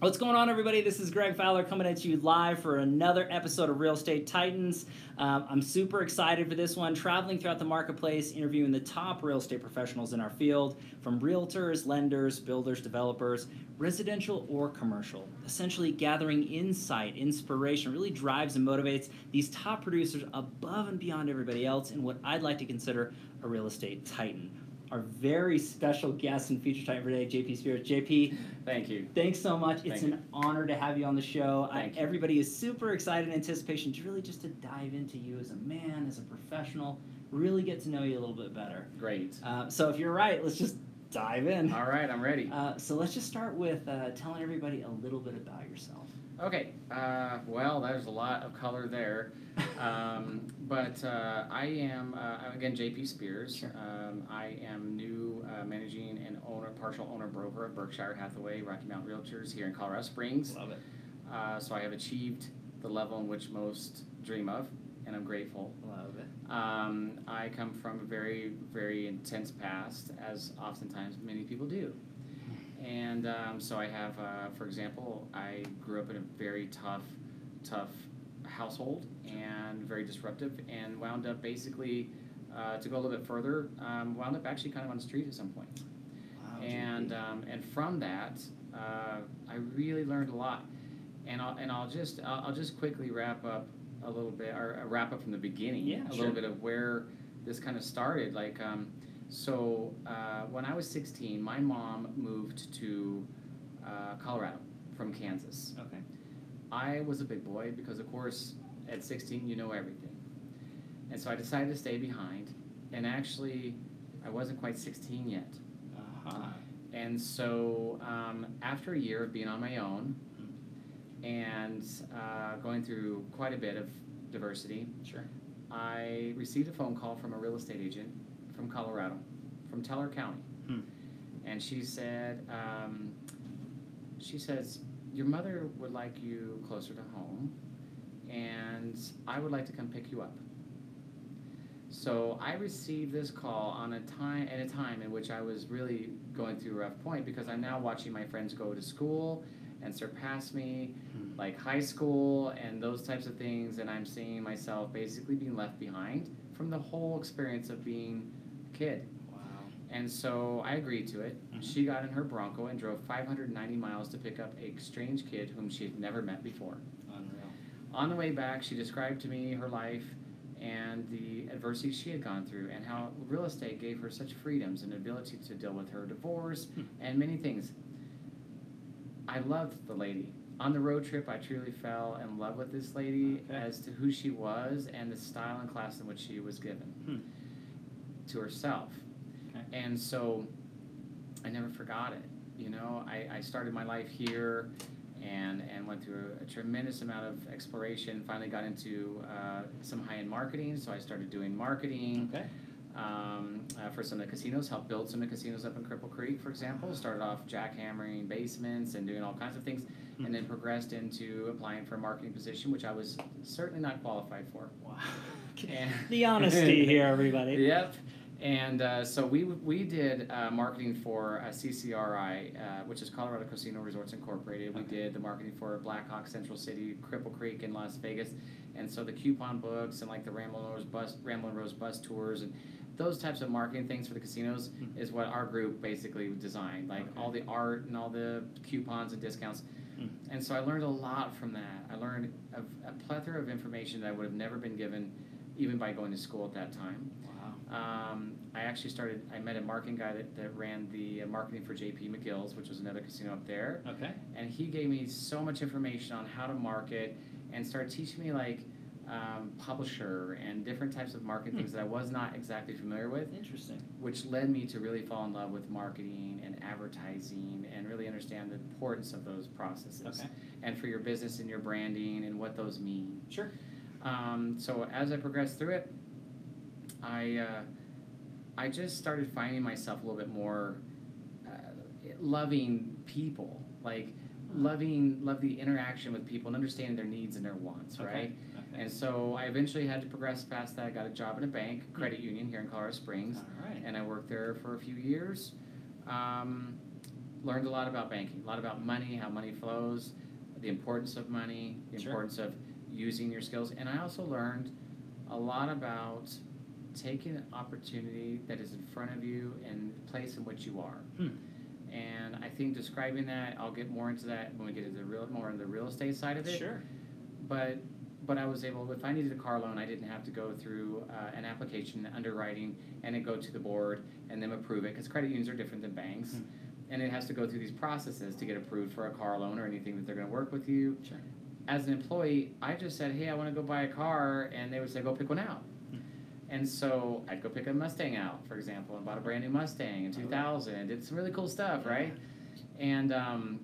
What's going on, everybody? This is Greg Fowler coming at you live for another episode of Real Estate Titans. Um, I'm super excited for this one. Traveling throughout the marketplace, interviewing the top real estate professionals in our field from realtors, lenders, builders, developers, residential or commercial. Essentially, gathering insight, inspiration really drives and motivates these top producers above and beyond everybody else in what I'd like to consider a real estate titan our very special guest and feature titan for today, JP Spears. JP, Thank you. thanks so much. It's Thank an honor to have you on the show. I, everybody is super excited in anticipation to really just to dive into you as a man, as a professional, really get to know you a little bit better. Great. Uh, so if you're right, let's just dive in. All right, I'm ready. Uh, so let's just start with uh, telling everybody a little bit about yourself. Okay. Uh, well, there's a lot of color there. Um, but uh, I am, uh, again, JP Spears. Sure. Um, I am new uh, managing and owner, partial owner broker of Berkshire Hathaway Rocky Mountain Realtors here in Colorado Springs. Love it. Uh, so I have achieved the level in which most dream of, and I'm grateful. Love it. Um, I come from a very, very intense past, as oftentimes many people do. And um, so I have, uh, for example, I grew up in a very tough, tough household and very disruptive, and wound up basically, uh, to go a little bit further, um, wound up actually kind of on the street at some point. Wow, And um, and from that, uh, I really learned a lot. And I'll and I'll just I'll, I'll just quickly wrap up a little bit or uh, wrap up from the beginning. Yeah, a sure. little bit of where this kind of started. Like um, so uh, when I was 16, my mom moved to uh, Colorado from Kansas. okay. I was a big boy because, of course, at 16, you know everything. And so I decided to stay behind. And actually, I wasn't quite 16 yet. Uh-huh. And so, um, after a year of being on my own and uh, going through quite a bit of diversity, Sure. I received a phone call from a real estate agent from Colorado, from Teller County. Hmm. And she said, um, she says, Your mother would like you closer to home, and I would like to come pick you up. So I received this call on a time at a time in which I was really going through a rough point because I'm now watching my friends go to school and surpass me, Hmm. like high school and those types of things, and I'm seeing myself basically being left behind from the whole experience of being kid. Wow. And so I agreed to it. Mhm. She got in her Bronco and drove 590 miles to pick up a strange kid whom she had never met before. Unreal. On the way back, she described to me her life and the adversity she had gone through, and how real estate gave her such freedoms and ability to deal with her divorce Hmm. and many things. I loved the lady. On the road trip, I truly fell in love with this lady Okay. as to who she was and the style and class in which she was given Hmm. To herself. Okay. And so I never forgot it. You know, I, I started my life here and, and went through a, tremendous amount of exploration. Finally, got into uh, some high end marketing, so I started doing marketing Okay. Um, uh, for some of the casinos, helped build some of the casinos up in Cripple Creek, for example. Started off jackhammering basements and doing all kinds of things, and then progressed into applying for a marketing position, which I was certainly not qualified for. Wow. And- the honesty here, everybody. Yep. And uh, so we we did uh, marketing for uh, CCRI, uh, which is Colorado Casino Resorts Incorporated. We Okay. did the marketing for Blackhawk Central City, Cripple Creek in Las Vegas, and so the coupon books and like the Ramblin' Rose bus Ramblin' Rose bus tours and those types of marketing things for the casinos Mhm. is what our group basically designed, like Okay. all the art and all the coupons and discounts. Mm. And so I learned a lot from that. I learned a, a plethora of information that I would have never been given, even by going to school at that time. Wow. Um, I actually started. I met a marketing guy that, that ran the uh, marketing for JP McGill's, which was another casino up there, Okay. and he gave me so much information on how to market and started teaching me like um, publisher and different types of marketing things that I was not exactly familiar with, Interesting. which led me to really fall in love with marketing and advertising and really understand the importance of those processes Okay. and for your business and your branding and what those mean. Sure. Um, so as I progressed through it, I uh, I just started finding myself a little bit more uh, loving people, like loving love the interaction with people and understanding their needs and their wants, Okay. right? And so I eventually had to progress past that. I got a job in a bank, credit union here in Colorado Springs, right. and I worked there for a few years. Um, learned a lot about banking, a lot about money, how money flows, the importance of money, the Sure. importance of using your skills, and I also learned a lot about taking an opportunity that is in front of you and the place in which you are. Hmm. And I think describing that, I'll get more into that when we get into the real more into the real estate side of it. Sure. But but I was able, if I needed a car loan, I didn't have to go through uh, an application, underwriting, and then go to the board and them approve it because credit unions are different than banks, Hmm. and it has to go through these processes to get approved for a car loan or anything that they're going to work with you. Sure. As an employee, I just said, hey, I want to go buy a car, and they would say, go pick one out. Hmm. And so I'd go pick a Mustang out, for example, and bought a brand new Mustang in Oh. 2000 and did some really cool stuff, right? And um,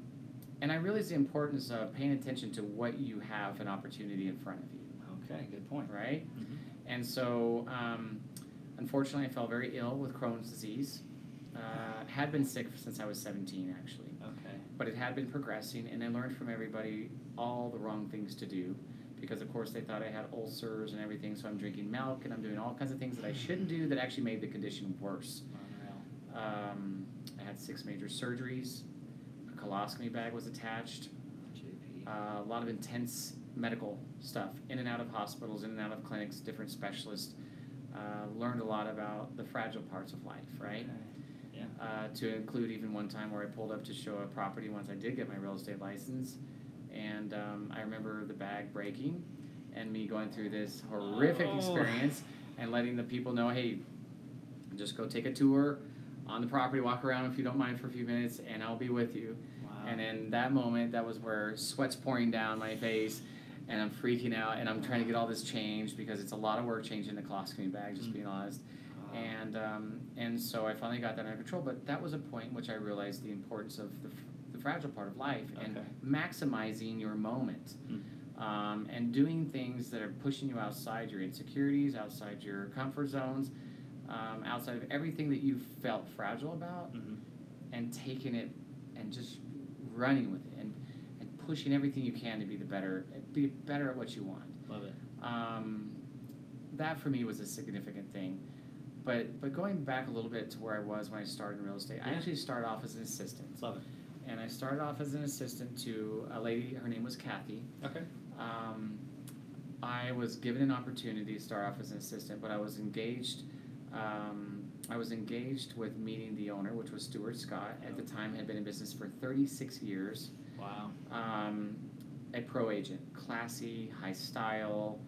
and I realized the importance of paying attention to what you have an opportunity in front of you, Okay, good point. right? Mhm. And so, um, unfortunately, I fell very ill with Crohn's disease. Uh, had been sick since I was 17, actually, Okay. but it had been progressing, and I learned from everybody all the wrong things to do. Because of course they thought I had ulcers and everything, so I'm drinking milk and I'm doing all kinds of things that I shouldn't do that actually made the condition worse. Um, I had six major surgeries. Colostomy bag was attached. JP. Uh, a lot of intense medical stuff in and out of hospitals, in and out of clinics, different specialists. Uh, learned a lot about the fragile parts of life, right? Okay. Yeah. Uh, to include even one time where I pulled up to show a property once I did get my real estate license, and um, I remember the bag breaking, and me going through this horrific Oh. experience, and letting the people know, hey, just go take a tour on the property, walk around if you don't mind for a few minutes, and I'll be with you. Wow. And in that moment, that was where sweat's pouring down my face, and I'm freaking out, and I'm trying to get all this changed because it's a lot of work changing the colostomy bag, just Mm. being honest. Wow. And um, and so I finally got that under control. But that was a point in which I realized the importance of the, f- the fragile part of life and maximizing your moment. Mm. Um, and doing things that are pushing you outside your insecurities, outside your comfort zones, um, outside of everything that you felt fragile about, Mhm. and taking it and just running with it and, and pushing everything you can to be the better, be better at what you want. Love it. Um, that for me was a significant thing. But but going back a little bit to where I was when I started in real estate, I actually started off as an assistant. Love it. And I started off as an assistant to a lady, her name was Kathy. Okay. Um, I was given an opportunity to start off as an assistant, but I was engaged. Um, I was engaged with meeting the owner, which was Stuart Scott. At the time, had been in business for 36 years. Wow. Um, a pro agent, classy, high style,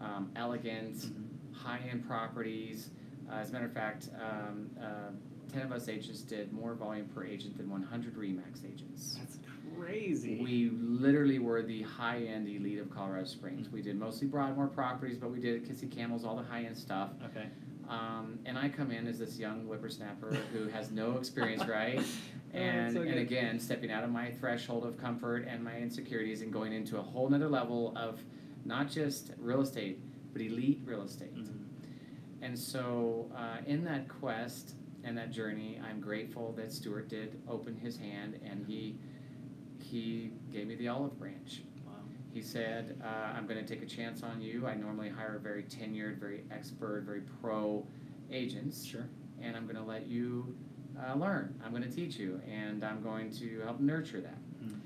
um, elegant, Mhm. high end properties. Uh, as a matter of fact, um, uh, 10 of us agents did more volume per agent than 100 REMAX agents. That's crazy. We literally were the high end elite of Colorado Springs. We did mostly Broadmoor properties, but we did Kissing Camels, all the high end stuff. Okay. Um, and I come in as this young whippersnapper who has no experience, right? Oh, And, so and again, stepping out of my threshold of comfort and my insecurities and going into a whole nother level of not just real estate, but elite real estate. Mhm. And so, uh, in that quest and that journey, I'm grateful that Stuart did open his hand and he he gave me the olive branch. He said, uh, "I'm going to take a chance on you. I normally hire very tenured, very expert, very pro agents, Sure. and I'm going to let you uh, learn. I'm going to teach you, and I'm going to help nurture that." Mm.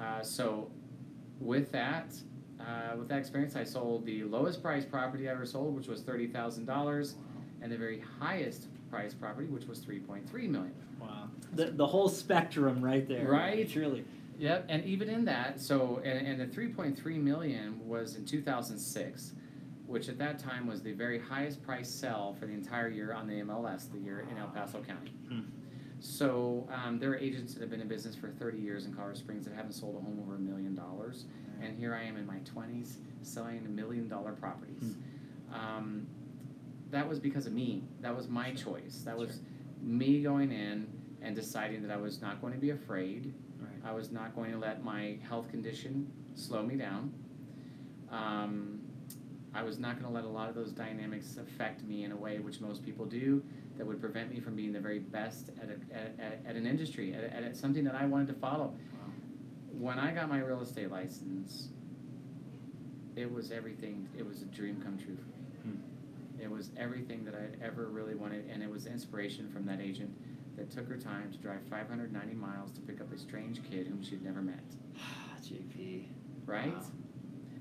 Uh, so, with that, uh, with that experience, I sold the lowest price property I ever sold, which was thirty thousand dollars, and the very highest price property, which was three point three million. Wow. The, the whole spectrum right there. Right? Truly. Yep, and even in that, so and, and the three point three million was in two thousand six, which at that time was the very highest price sell for the entire year on the MLS, the year in El Paso County. Hmm. So um, there are agents that have been in business for thirty years in Colorado Springs that haven't sold a home over a million dollars, and here I am in my twenties selling a million dollar properties. Um, that was because of me. That was my choice. That was Sure. me going in and deciding that I was not going to be afraid. I was not going to let my health condition slow me down. Um, I was not going to let a lot of those dynamics affect me in a way which most people do that would prevent me from being the very best at, a, at, at, an industry, at, at something that I wanted to follow. Wow. When I got my real estate license, it was everything, it was a dream come true for me. Hmm. It was everything that I'd ever really wanted, and it was inspiration from that agent that took her time to drive 590 miles to pick up a strange kid whom she'd never met. JP. Right? Wow.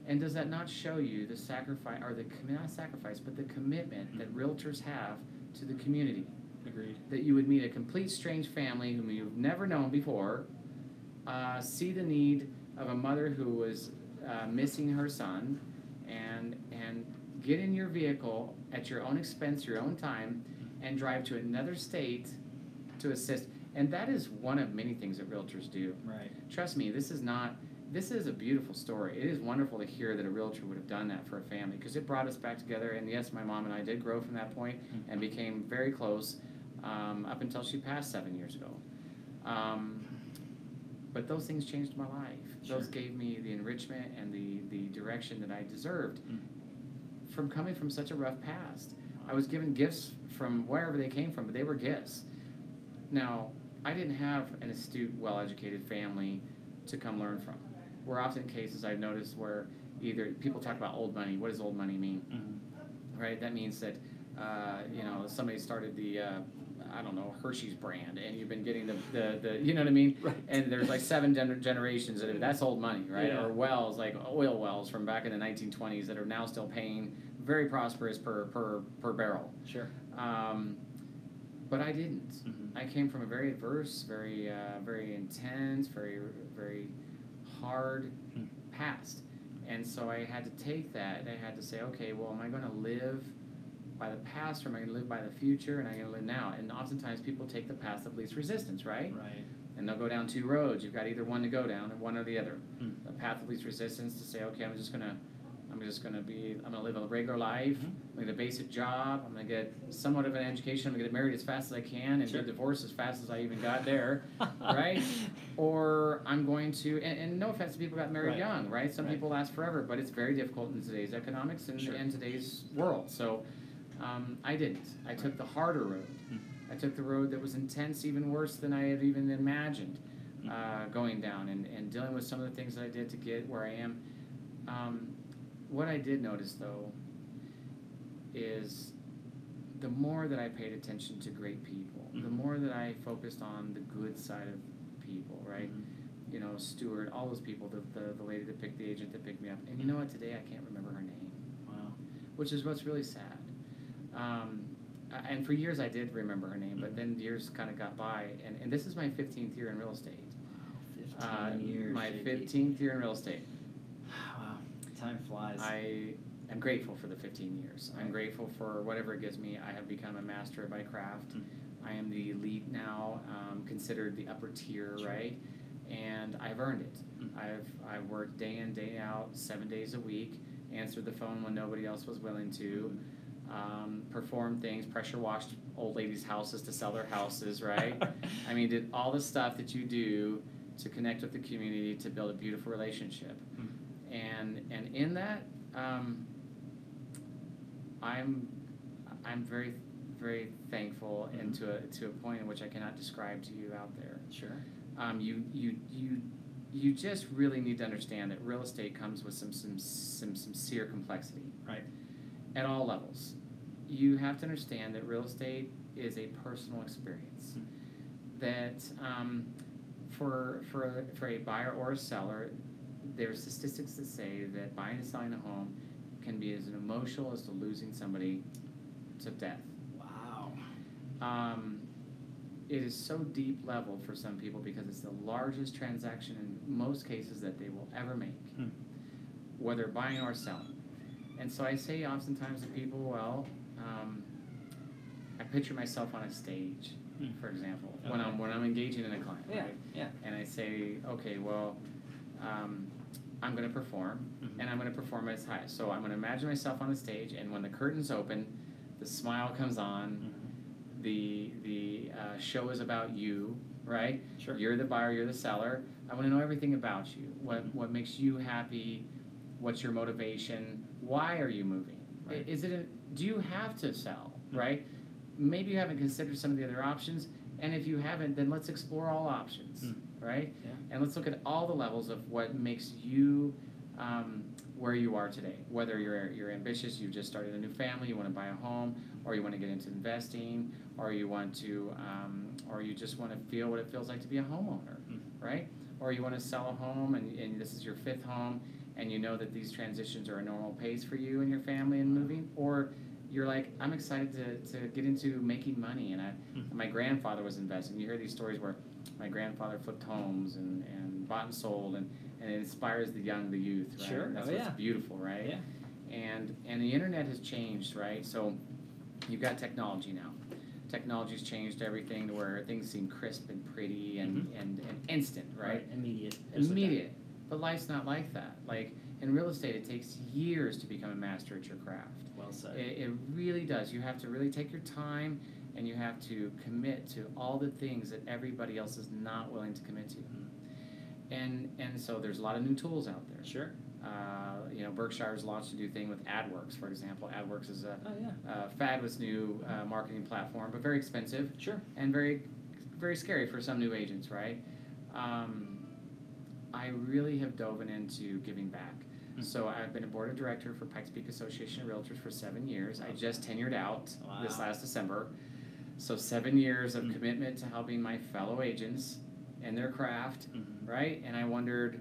And does that not show you the sacrifice, or the not sacrifice, but the commitment that realtors have to the community? Agreed. That you would meet a complete strange family whom you've never known before, uh, see the need of a mother who was uh, missing her son, and and get in your vehicle at your own expense, your own time, and drive to another state to assist. And that is one of many things that realtors do. Right. Trust me, this is not. This is a beautiful story. It is wonderful to hear that a realtor would have done that for a family because it brought us back together. And yes, my mom and I did grow from that point and became very close um, up until she passed seven years ago. Um, but those things changed my life. Those gave me the enrichment and the, the direction that I deserved Mm. from coming from such a rough past. I was given gifts from wherever they came from, but they were gifts. Now, I didn't have an astute, well educated family to come learn from. We're often cases I've noticed where either people talk about old money. What does old money mean? Mhm. Right? That means that, uh, you know, somebody started the, uh, I don't know, Hershey's brand, and you've been getting the, the, the you know what I mean? Right. And there's like seven gener- generations that are, that's old money, right? Yeah. Or wells, like oil wells from back in the 1920s that are now still paying very prosperous per, per, per barrel. Sure. Um, but I didn't. Mhm. I came from a very adverse, very, uh, very intense, very, very hard Hmm. past. And so I had to take that and I had to say, okay, well, am I going to live by the past or am I going to live by the future and I'm going to live now? And oftentimes people take the path of least resistance, right? Right. And they'll go down two roads. You've got either one to go down or one or the other. Hmm. The path of least resistance to say, okay, I'm just going to. I'm just gonna be. I'm gonna live a regular life. Mhm. I'm gonna get a basic job. I'm gonna get somewhat of an education. I'm gonna get married as fast as I can and Sure. get divorced as fast as I even got there. right? Or I'm going to, and, and no offense to people who got married Right. young, right? Some Right. people last forever, but it's very difficult in today's economics and, Sure. and today's world. So um, I didn't. I took the harder road. Hmm. I took the road that was intense, even worse than I had even imagined Hmm. uh, going down and, and dealing with some of the things that I did to get where I am. Um, what I did notice though is the more that I paid attention to great people, the Mhm. more that I focused on the good side of people, right? Mhm. You know, Stuart, all those people, the, the, the lady that picked the agent that picked me up. And you know what? Today I can't remember her name, Wow. which is what's really sad. Um, and for years I did remember her name, but then years kind of got by. And, and this is my 15th year in real estate. Wow. 15 Uh, years. my 15th year in real estate. Time flies. I am grateful for the 15 years. I'm grateful for whatever it gives me. I have become a master of my craft. Mm. I am the elite now, um, considered the upper tier, Sure. right? And I've earned it. Mm. I've I've worked day in day out, seven days a week. Answered the phone when nobody else was willing to. Um, performed things, pressure washed old ladies' houses to sell their houses, right? I mean, did all the stuff that you do to connect with the community to build a beautiful relationship. And and in that, um, I'm I'm very very thankful and to a to a point in which I cannot describe to you out there. Sure. Um, you you you you just really need to understand that real estate comes with some some some sincere complexity. Right. At all levels, you have to understand that real estate is a personal experience. Hmm. That um, for for for a buyer or a seller, there are statistics that say that buying and selling a home can be as emotional as to losing somebody to death. Wow. Um, it is so deep level for some people because it's the largest transaction in most cases that they will ever make, Hmm. whether buying or selling. And so I say oftentimes to people, well, um, I picture myself on a stage, Hmm. for example, when I'm when I'm engaging in a client, Yeah. right? Yeah. And I say, okay, well, um, I'm going to perform, Mhm. and I'm going to perform at its highest. So I'm going to imagine myself on the stage, and when the curtains open, the smile comes on, Mhm. the the uh, show is about you, right? Sure. You're the buyer, you're the seller. I want to know everything about you. What what makes you happy? What's your motivation? Why are you moving? Right. Is it a, do you have to sell, Mhm. right? Maybe you haven't considered some of the other options, and if you haven't, then let's explore all options, Mm. Right? Yeah. And let's look at all the levels of what makes you um, where you are today. Whether you're you're ambitious, you've just started a new family, you want to buy a home, or you want to get into investing, or you want to, um, or you just want to feel what it feels like to be a homeowner, Mm. right? Or you want to sell a home and, and this is your fifth home, and you know that these transitions are a normal pace for you and your family and moving, or you're like, I'm excited to, to get into making money, and I, Mhm. my grandfather was investing. You hear these stories where my grandfather flipped homes and, and bought and sold, and, and it inspires the young, the youth, right? Sure. That's Oh, what's yeah. beautiful, right? Yeah. And and the internet has changed, right? So you've got technology now. Technology's changed everything to where things seem crisp and pretty and, mm-hmm. and, and instant, right? Immediate. like that. Immediate. But life's not like that. Like in real estate, it takes years to become a master at your craft. Well said. It, it really does. You have to really take your time and you have to commit to all the things that everybody else is not willing to commit to. Mhm. And and so there's a lot of new tools out there. Sure. Uh, you know, Berkshire's launched a new thing with AdWorks, for example. AdWorks is a Oh yeah. uh, fabulous new uh, marketing platform, but very expensive Sure. and very, very scary for some new agents, right? Um, I really have dove into giving back. Hmm. So I've been a board of director for Pikes Peak Association of Realtors for seven years. I just tenured out this last December. So seven years of Hmm. commitment to helping my fellow agents and their craft, Mhm. right? And I wondered,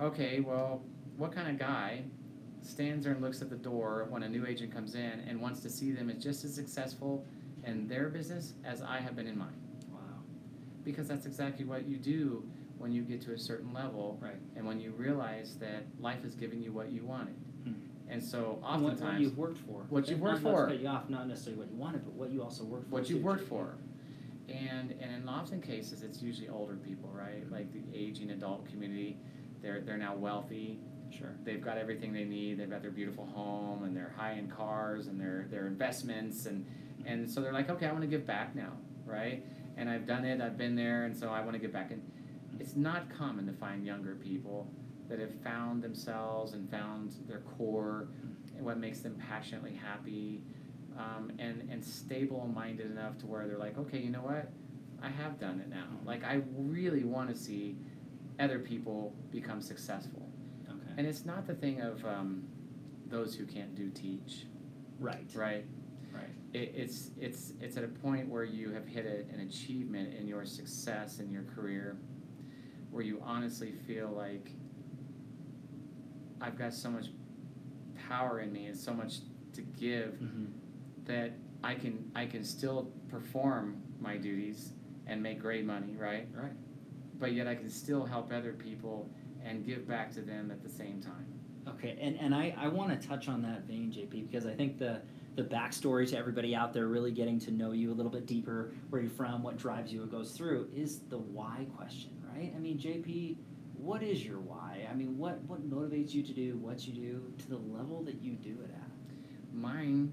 okay, well, what kind of guy stands there and looks at the door when a new agent comes in and wants to see them as just as successful in their business as I have been in mine? Wow. Because that's exactly what you do when you get to a certain level Right. and when you realize that life is giving you what you wanted. And so And what, what oftentimes, you've worked for. What you've worked not to for. cut you off, not necessarily what you wanted, but what you also worked for. what you've worked for. And and in often cases it's usually older people, right? Mm-hmm. Like the aging adult community. They're they're now wealthy. Sure. They've got everything they need. They've got their beautiful home and their high end cars and their their investments and and so they're like, okay, I want to give back now, right? And I've done it. I've been there, and so I want to give back. And it's not common to find younger people that have found themselves and found their core and what makes them passionately happy um, and and stable minded enough to where they're like, okay, you know what, I have done it now. Like I really want to see other people become successful. Okay. And it's not the thing of um, those who can't do teach, Right. right? Right. It, it's it's it's at a point where you have hit a, an achievement in your success in your career, where you honestly feel like I've got so much power in me and so much to give Mm-hmm. that I can I can still perform my duties and make great money, right? Right. But yet I can still help other people and give back to them at the same time. Okay, and, and I, I want to touch on that vein, JP, because I think the the backstory to everybody out there really getting to know you a little bit deeper, where you're from, what drives you, what goes through, is the why question, right? I mean, JP, what is your why? I mean, what what motivates you to do what you do to the level that you do it at? Mine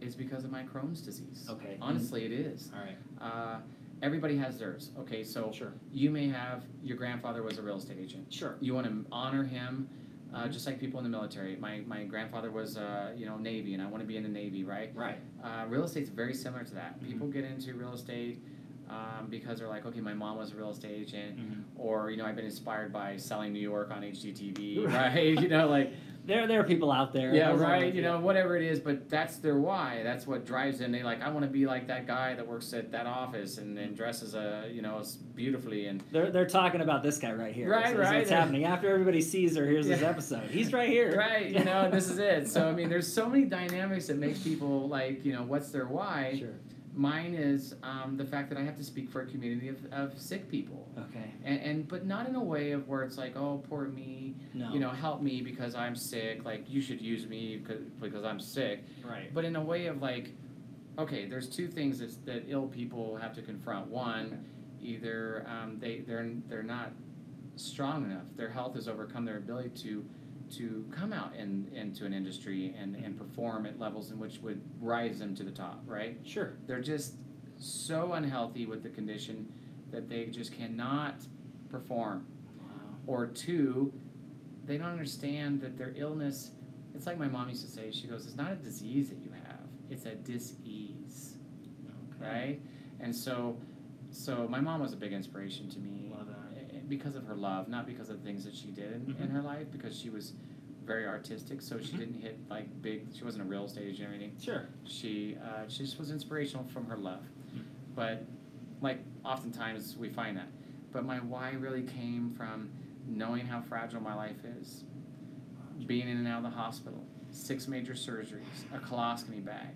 is because of my Crohn's disease. Okay. Honestly, it is. All right. Uh, everybody has theirs. Okay, so Sure. you may have your grandfather was a real estate agent. Sure. You want to honor him, uh, Mhm. just like people in the military. My my grandfather was uh, you know Navy, and I want to be in the Navy, right? Right. Uh, real estate's very similar to that. Mhm. People get into real estate um, because they're like, okay, my mom was a real estate agent, Mm-hmm. or you know, I've been inspired by selling New York on HGTV, Right. you know, like There there are people out there. yeah, right. You know, whatever it is, but that's their why. That's what drives them. They like, I want to be like that guy that works at that office and, and dresses a you know, beautifully and They're, they're talking about this guy right here. Right, This right. What's happening after everybody sees or hears this episode? He's right here. right. You know, this is it. So I mean, there's so many dynamics that make people like, you know, what's their why. Sure. Mine is um, the fact that I have to speak for a community of, of sick people. Okay. And, and but not in a way of where it's like oh poor me No. you know help me because I'm sick like you should use me because, because I'm sick Right. but in a way of like okay there's two things that, that ill people have to confront one either um, they they're they're not strong enough their health has overcome their ability to to come out in, into an industry and, and perform at levels in which would rise them to the top right Sure. they're just so unhealthy with the condition that they just cannot perform Wow. or two, they don't understand that their illness. It's like my mom used to say. She goes, "It's not a disease that you have; it's a dis-ease, Okay. right?" And so, so my mom was a big inspiration to me Love that. Because of her love, not because of things that she did in, in Mhm. her life. Because she was very artistic, so she Mhm. didn't hit like big. She wasn't a real estate agent or anything. Sure. She uh, she just was inspirational from her love, Mm. but like oftentimes we find that. But my why really came from knowing how fragile my life is, being in and out of the hospital, six major surgeries, a colostomy bag,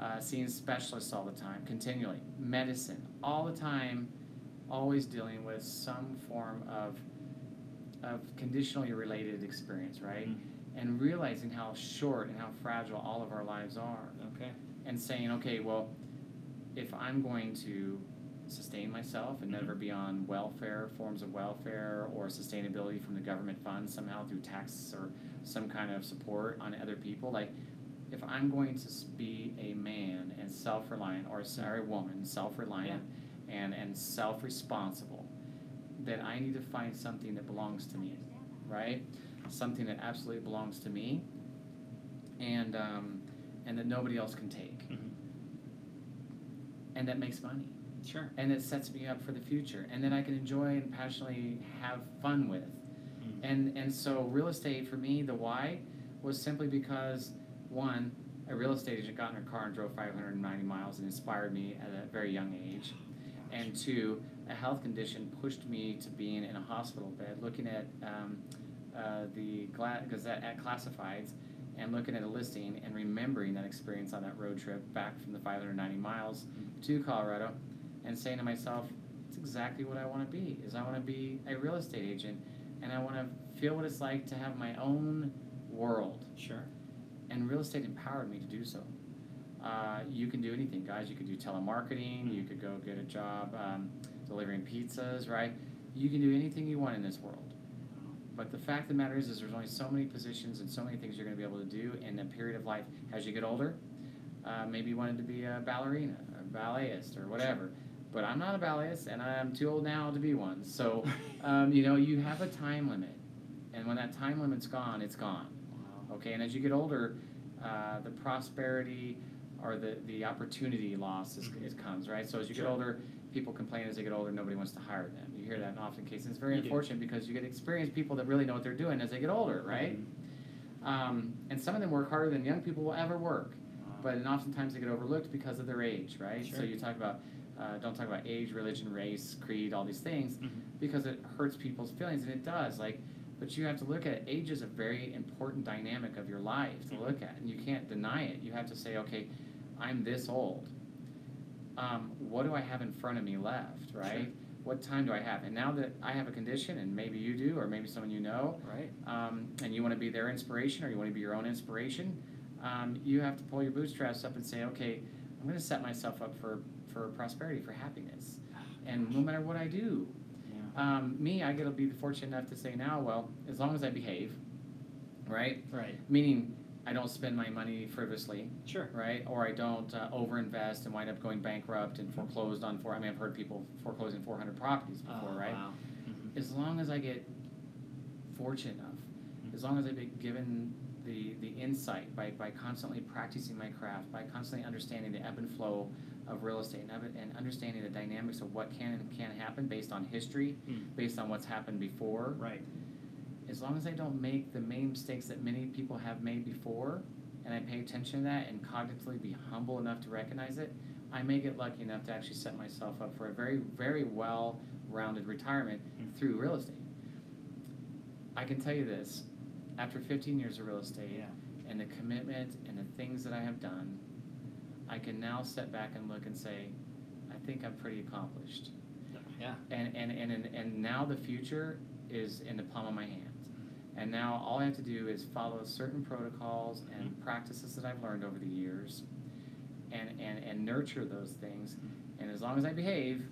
uh, seeing specialists all the time, continually, medicine, all the time, always dealing with some form of of conditionally related experience, right? Mhm. And realizing how short and how fragile all of our lives are Okay. and saying, okay, well, if I'm going to sustain myself and never be on welfare, forms of welfare, or sustainability from the government funds somehow through tax or some kind of support on other people, like if I'm going to be a man and self reliant, or sorry, woman, self reliant and, and self responsible, that I need to find something that belongs to me, right? Something that absolutely belongs to me and, um, and that nobody else can take Mhm. and that makes money Sure. and it sets me up for the future and that I can enjoy and passionately have fun with. Mhm. And and so real estate for me, the why was simply because one, a real estate agent got in her car and drove 590 miles and inspired me at a very young age. And two, a health condition pushed me to being in a hospital bed, looking at um, uh, the Gla- Gazette at Classifieds, and looking at a listing and remembering that experience on that road trip back from the 590 miles to Colorado, and saying to myself, "It's exactly what I want to be. Is I want to be a real estate agent, and I want to feel what it's like to have my own world." Sure. and real estate empowered me to do so. Uh, you can do anything, guys. You could do telemarketing. You could go get a job um, delivering pizzas, right? You can do anything you want in this world. But the fact of the matter is, is there's only so many positions and so many things you're going to be able to do in a period of life. As you get older, uh, maybe you wanted to be a ballerina, a balletist, or whatever. But I'm not a balletist, and I'm too old now to be one. So, um, you know, you have a time limit, and when that time limit's gone, it's gone. Okay, and as you get older, uh, the prosperity or the, the opportunity loss is, Mhm. is comes, right? So as you Sure. get older, people complain as they get older, nobody wants to hire them. You hear that in often cases. It's very You do. unfortunate because you get experienced people that really know what they're doing as they get older, right? Mhm. Um, and some of them work harder than young people will ever work. Wow. But and oftentimes they get overlooked because of their age, right? Sure. So you talk about, uh, don't talk about age, religion, race, creed, all these things Mhm. because it hurts people's feelings and it does like but you have to look at it. age is a very important dynamic of your life to Mhm. look at and you can't deny it you have to say okay i'm this old um, what do i have in front of me left right Sure. what time do i have and now that i have a condition and maybe you do or maybe someone you know Right. um, and you want to be their inspiration or you want to be your own inspiration um, you have to pull your bootstraps up and say okay i'm going to set myself up for for prosperity for happiness and no matter what i do Yeah. um, me, I get to be fortunate enough to say now, well, as long as I behave, right? Right. Meaning, I don't spend my money frivolously, Sure. right? Or I don't uh, overinvest and wind up going bankrupt and foreclosed on. For I mean, I've heard people foreclosing 400 properties before, Oh, right? Wow. Mhm. As long as I get fortunate enough, as long as I've been given the the insight by by constantly practicing my craft, by constantly understanding the ebb and flow of real estate and, ebb- and understanding the dynamics of what can and can't happen based on history, Mm. based on what's happened before. Right. As long as I don't make the main mistakes that many people have made before, and I pay attention to that and cognitively be humble enough to recognize it, I may get lucky enough to actually set myself up for a very, very well rounded retirement Mm. through real estate. I can tell you this after 15 years of real estate Yeah. and the commitment and the things that I have done, I can now step back and look and say, I think I'm pretty accomplished. Yeah. And, and, and, and, and now the future is in the palm of my hand. And now all I have to do is follow certain protocols and mm-hmm. practices that I've learned over the years and, and, and nurture those things. And as long as I behave,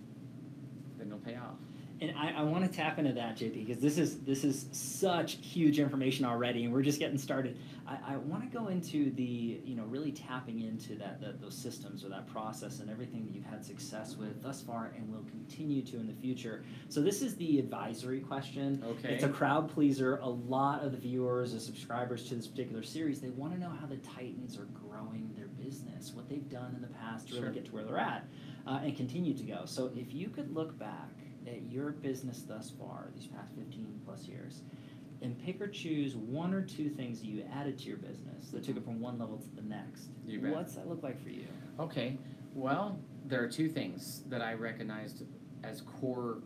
then it'll pay off. And I, I want to tap into that, JP, because this is this is such huge information already, and we're just getting started. I, I want to go into the you know really tapping into that, that those systems or that process and everything that you've had success with thus far and will continue to in the future. So this is the advisory question. Okay. It's a crowd pleaser. A lot of the viewers, the subscribers to this particular series, they want to know how the Titans are growing their business, what they've done in the past to Sure. really get to where they're at, uh, and continue to go. So if you could look back at your business thus far, these past 15 plus years, and pick or choose one or two things you added to your business that took it from one level to the next. You bet. What's that look like for you? Okay, well, there are two things that I recognized as core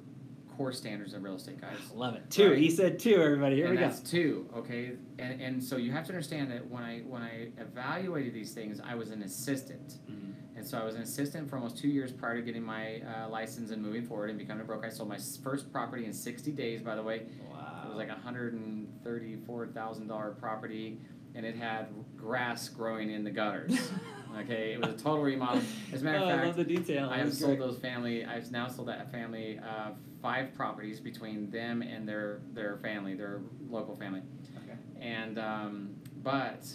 core standards of real estate, guys. Love it. Two. Right. He said two. Everybody, here and we go. two, okay? And, and so you have to understand that when I when I evaluated these things, I was an assistant, Mhm. And so I was an assistant for almost two years prior to getting my uh, license and moving forward and becoming a broker. I sold my first property in sixty days, by the way. Wow. It was like a hundred and thirty-four thousand dollar property, and it had grass growing in the gutters. okay, it was a total remodel. As a matter oh, of I fact, love the detail. I have was sold great. those family. I've now sold that family uh, five properties between them and their their family, their local family. Okay. And um, but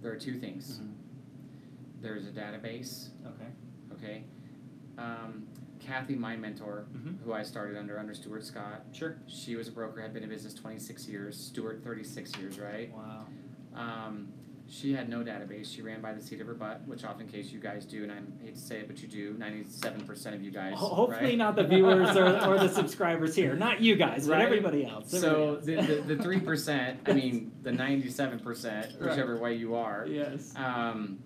there are two things. Mhm. There's a database. Okay. Okay. Um, Kathy, my mentor, Mhm. who I started under under Stuart Scott. Sure. She was a broker, had been in business 26 years. Stuart, 36 years, right? Wow. Um, she had no database. She ran by the seat of her butt, which often case you guys do, and I hate to say it, but you do. 97% of you guys. Ho- Hopefully right? not the viewers or, or the subscribers here. Not you guys, but Right. everybody else. So everybody the, the, the 3%, I mean, the 97%, Right. whichever way you are. else. Yes. Um,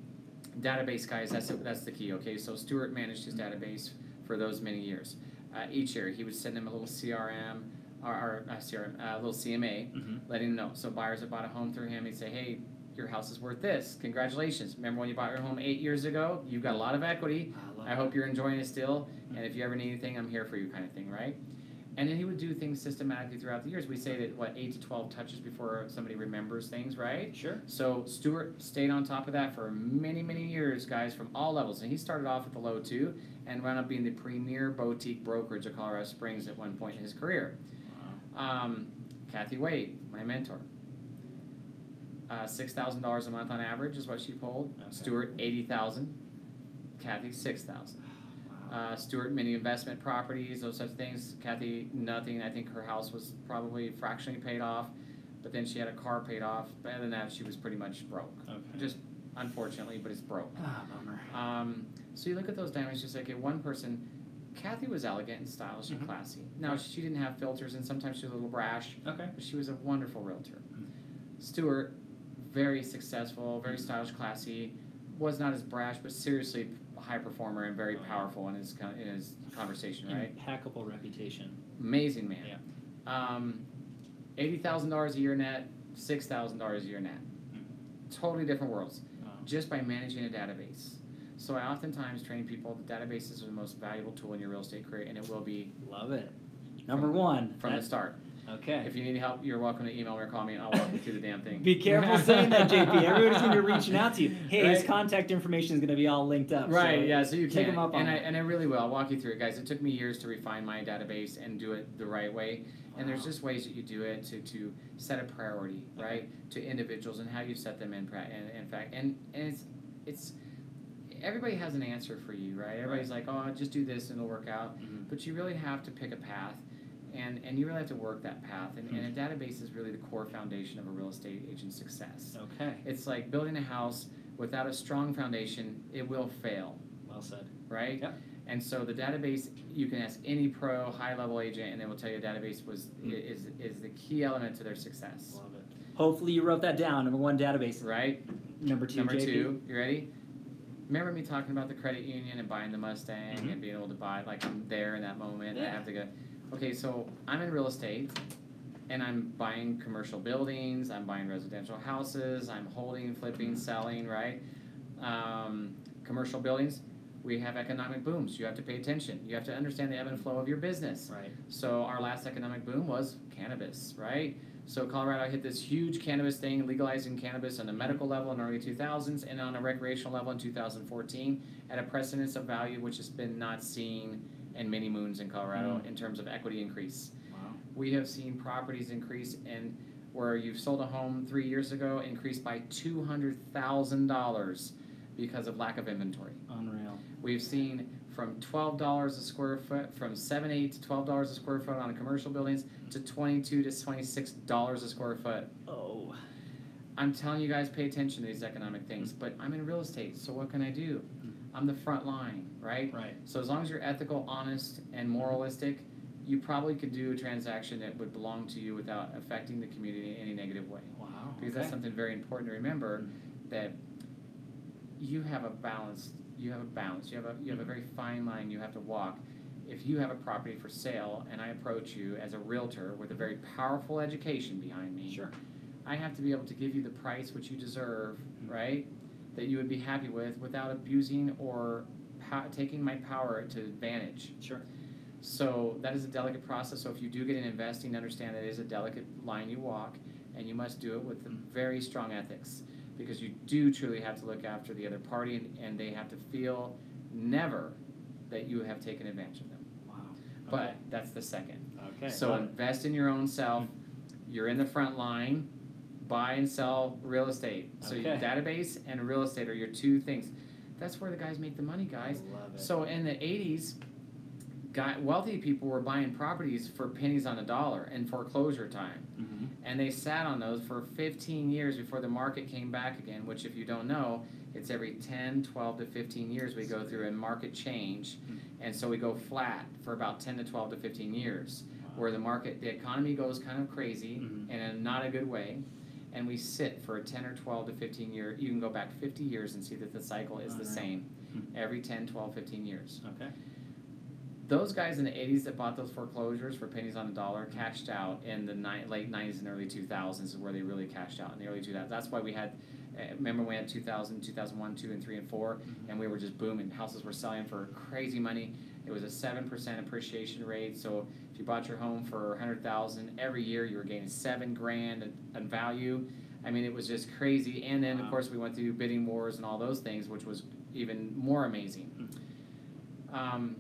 database guys, that's that's the key. Okay, so Stuart managed his database for those many years. Uh, each year, he would send him a little CRM or, or uh, CRM, a little CMA, Mhm. letting him know. So buyers that bought a home through him, he'd say, "Hey, your house is worth this. Congratulations! Remember when you bought your home eight years ago? You've got a lot of equity. I, love I hope you're enjoying it still. And if you ever need anything, I'm here for you, kind of thing, right?" And then he would do things systematically throughout the years. We say that what eight to twelve touches before somebody remembers things, right? Sure. So Stuart stayed on top of that for many, many years, guys, from all levels. And he started off at the low two and wound up being the premier boutique brokerage of Colorado Springs at one point in his career. Wow. Um, Kathy Wade, my mentor. Uh, six thousand dollars a month on average is what she pulled. Okay. Stuart eighty thousand. Kathy six thousand. Wow. Uh, Stuart many investment properties, those types of things. Kathy nothing. I think her house was probably fractionally paid off, but then she had a car paid off. But other than that, she was pretty much broke. okay. Just unfortunately, but it's broke. ah, bummer. Um, so you look at those dynamics, just like okay, one person, Kathy was elegant and stylish Mhm. and classy. Now she didn't have filters, and sometimes she was a little brash, Okay. but she was a wonderful realtor. Mhm. Stuart, very successful, very stylish, classy, was not as brash, but seriously a high performer and very powerful in his con- in his conversation. Right, Impeccable reputation. amazing man. Yeah. Um, eighty thousand dollars a year net, six thousand dollars a year net. Totally different worlds Wow. just by managing a database. So I oftentimes train people the databases are the most valuable tool in your real estate career, and it will be Love it. Number one. from the start. Okay. If you need help, you're welcome to email me or call me, and I'll walk you through the damn thing. Be careful saying that, JP. Everybody's going to be reaching out to you. Hey, his contact information is going to be all linked up. Right, so yeah, so you take can, him up and I that. and I really will. I'll walk you through it, guys. It took me years to refine my database and do it the right way. And there's just ways that you do it to, to set a priority, Okay. right, to individuals and how you set them in, in, in fact. And, and it's, it's, everybody has an answer for you, right? Everybody's like, oh, just do this and it'll work out. Mhm. But you really have to pick a path and, and you really have to work that path. And, and a database is really the core foundation of a real estate agent's success. Okay. It's like building a house without a strong foundation, it will fail, Well said. right? Yep. And so the database, you can ask any pro, high level agent, and they will tell you a database was Mm. is is the key element to their success, Love it. Hopefully you wrote that down. Number one, database. right? Number two, Number JP. two, you ready? Remember me talking about the credit union and buying the Mustang Mhm. and being able to buy like I'm there in that moment. Yeah. I have to go. Okay, so I'm in real estate, and I'm buying commercial buildings. I'm buying residential houses. I'm holding, flipping, selling. Right? Um, commercial buildings. We have economic booms. You have to pay attention. You have to understand the ebb and flow of your business. Right. So our last economic boom was cannabis, right? So Colorado hit this huge cannabis thing, legalizing cannabis on a medical level in the early 2000s and on a recreational level in 2014 at a precedence of value which has been not seen in many moons in Colorado mm. in terms of equity increase. Wow. We have seen properties increase and where you've sold a home three years ago increase by $200,000 because of lack of inventory. Unreal. We've seen from twelve dollars a square foot, from seven eight to twelve dollars a square foot on commercial buildings to twenty-two to twenty-six dollars a square foot. Oh. I'm telling you guys, pay attention to these economic things. But I'm in real estate, so what can I do? Mm. I'm the front line, right? Right. So as long as you're ethical, honest, and moralistic, you probably could do a transaction that would belong to you without affecting the community in any negative way. Wow. Because okay. that's something very important to remember that you have a balance. You have a balance. You have a you have a mm-hmm. very fine line you have to walk. If you have a property for sale and I approach you as a realtor with a very powerful education behind me, Sure. I have to be able to give you the price which you deserve, mm-hmm. right? That you would be happy with without abusing or po- taking my power to advantage. Sure. So that is a delicate process. So if you do get in investing, understand that it is a delicate line you walk, and you must do it with very strong ethics because you do truly have to look after the other party, and, and they have to feel never that you have taken advantage of them. Wow. But that's the second. okay. So invest in your own self. Hmm. You're in the front line. Buy and sell real estate. So your Okay. database and real estate are your two things. That's where the guys make the money, guys. Love it. So in the '80s, guy, wealthy people were buying properties for pennies on a dollar in foreclosure time, Mhm. and they sat on those for 15 years before the market came back again. Which, if you don't know, it's every 10, 12 to 15 years we go through a market change, Mhm. and so we go flat for about 10 to 12 to 15 years, where the market, the economy goes kind of crazy Mhm. and in not a good way. And we sit for a 10 or 12 to 15 year, you can go back 50 years and see that the cycle is the Alright. same Mhm. every 10, 12, 15 years. Okay. Those guys in the 80s that bought those foreclosures for pennies on the dollar cashed out in the ni- late 90s and early 2000s is where they really cashed out in the early 2000s. That's why we had, uh, remember we had 2000, 2001, 2, and 3, and 4, and we were just booming. Houses were selling for crazy money. It was a 7% appreciation rate. So if you bought your home for 100000 every year you were gaining 7 grand in, value. I mean, it was just crazy. And then, Wow. of course, we went through bidding wars and all those things, which was even more amazing. Um,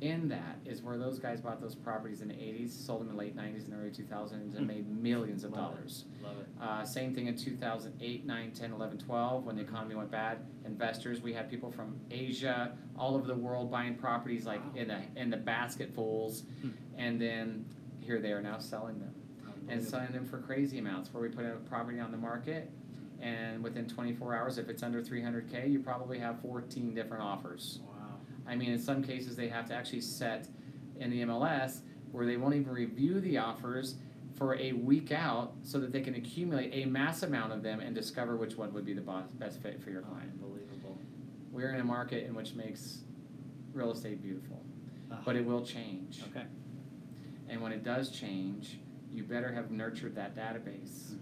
in that is where those guys bought those properties in the 80s, sold them in the late 90s and early 2000s, and made millions of Love it. dollars. Love it. Uh, same thing in 2008, 9, 10, 11, 12, when the economy went bad. Investors, we had people from Asia, all over the world buying properties like Wow. in the in the basketfuls, Hmm. and then here they are now selling them and selling them for crazy amounts. Where we put a property on the market, and within 24 hours, if it's under 300k, you probably have 14 different offers. Wow. I mean, in some cases, they have to actually set in the MLS where they won't even review the offers for a week out so that they can accumulate a mass amount of them and discover which one would be the best fit for your client. Unbelievable. We're in a market in which makes real estate beautiful, Ah, but it will change. okay. And when it does change, you better have nurtured that database.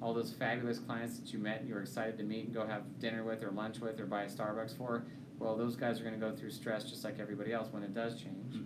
All those fabulous clients that you met you were excited to meet and go have dinner with or lunch with or buy a Starbucks for, well, those guys are going to go through stress just like everybody else when it does change. Mm.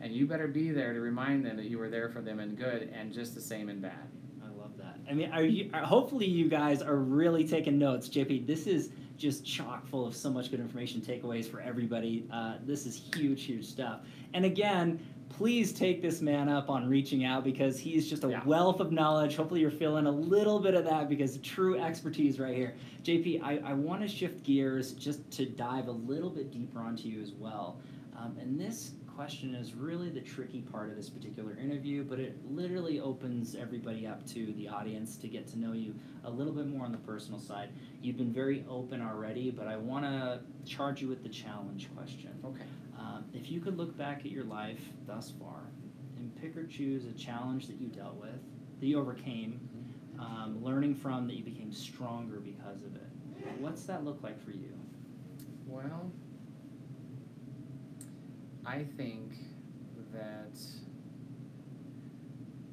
And you better be there to remind them that you were there for them in good and just the same in bad. I love that. I mean, are you? Are, hopefully, you guys are really taking notes, JP. This is just chock full of so much good information, takeaways for everybody. Uh, this is huge, huge stuff. And again, please take this man up on reaching out because he's just a Yeah. wealth of knowledge. Hopefully, you're feeling a little bit of that because true expertise right here. JP, I, I want to shift gears just to dive a little bit deeper onto you as well. Um, and this question is really the tricky part of this particular interview, but it literally opens everybody up to the audience to get to know you a little bit more on the personal side. You've been very open already, but I want to charge you with the challenge question. Okay. Um, if you could look back at your life thus far and pick or choose a challenge that you dealt with, that you overcame, um, learning from that you became stronger because of it, what's that look like for you? Well, I think that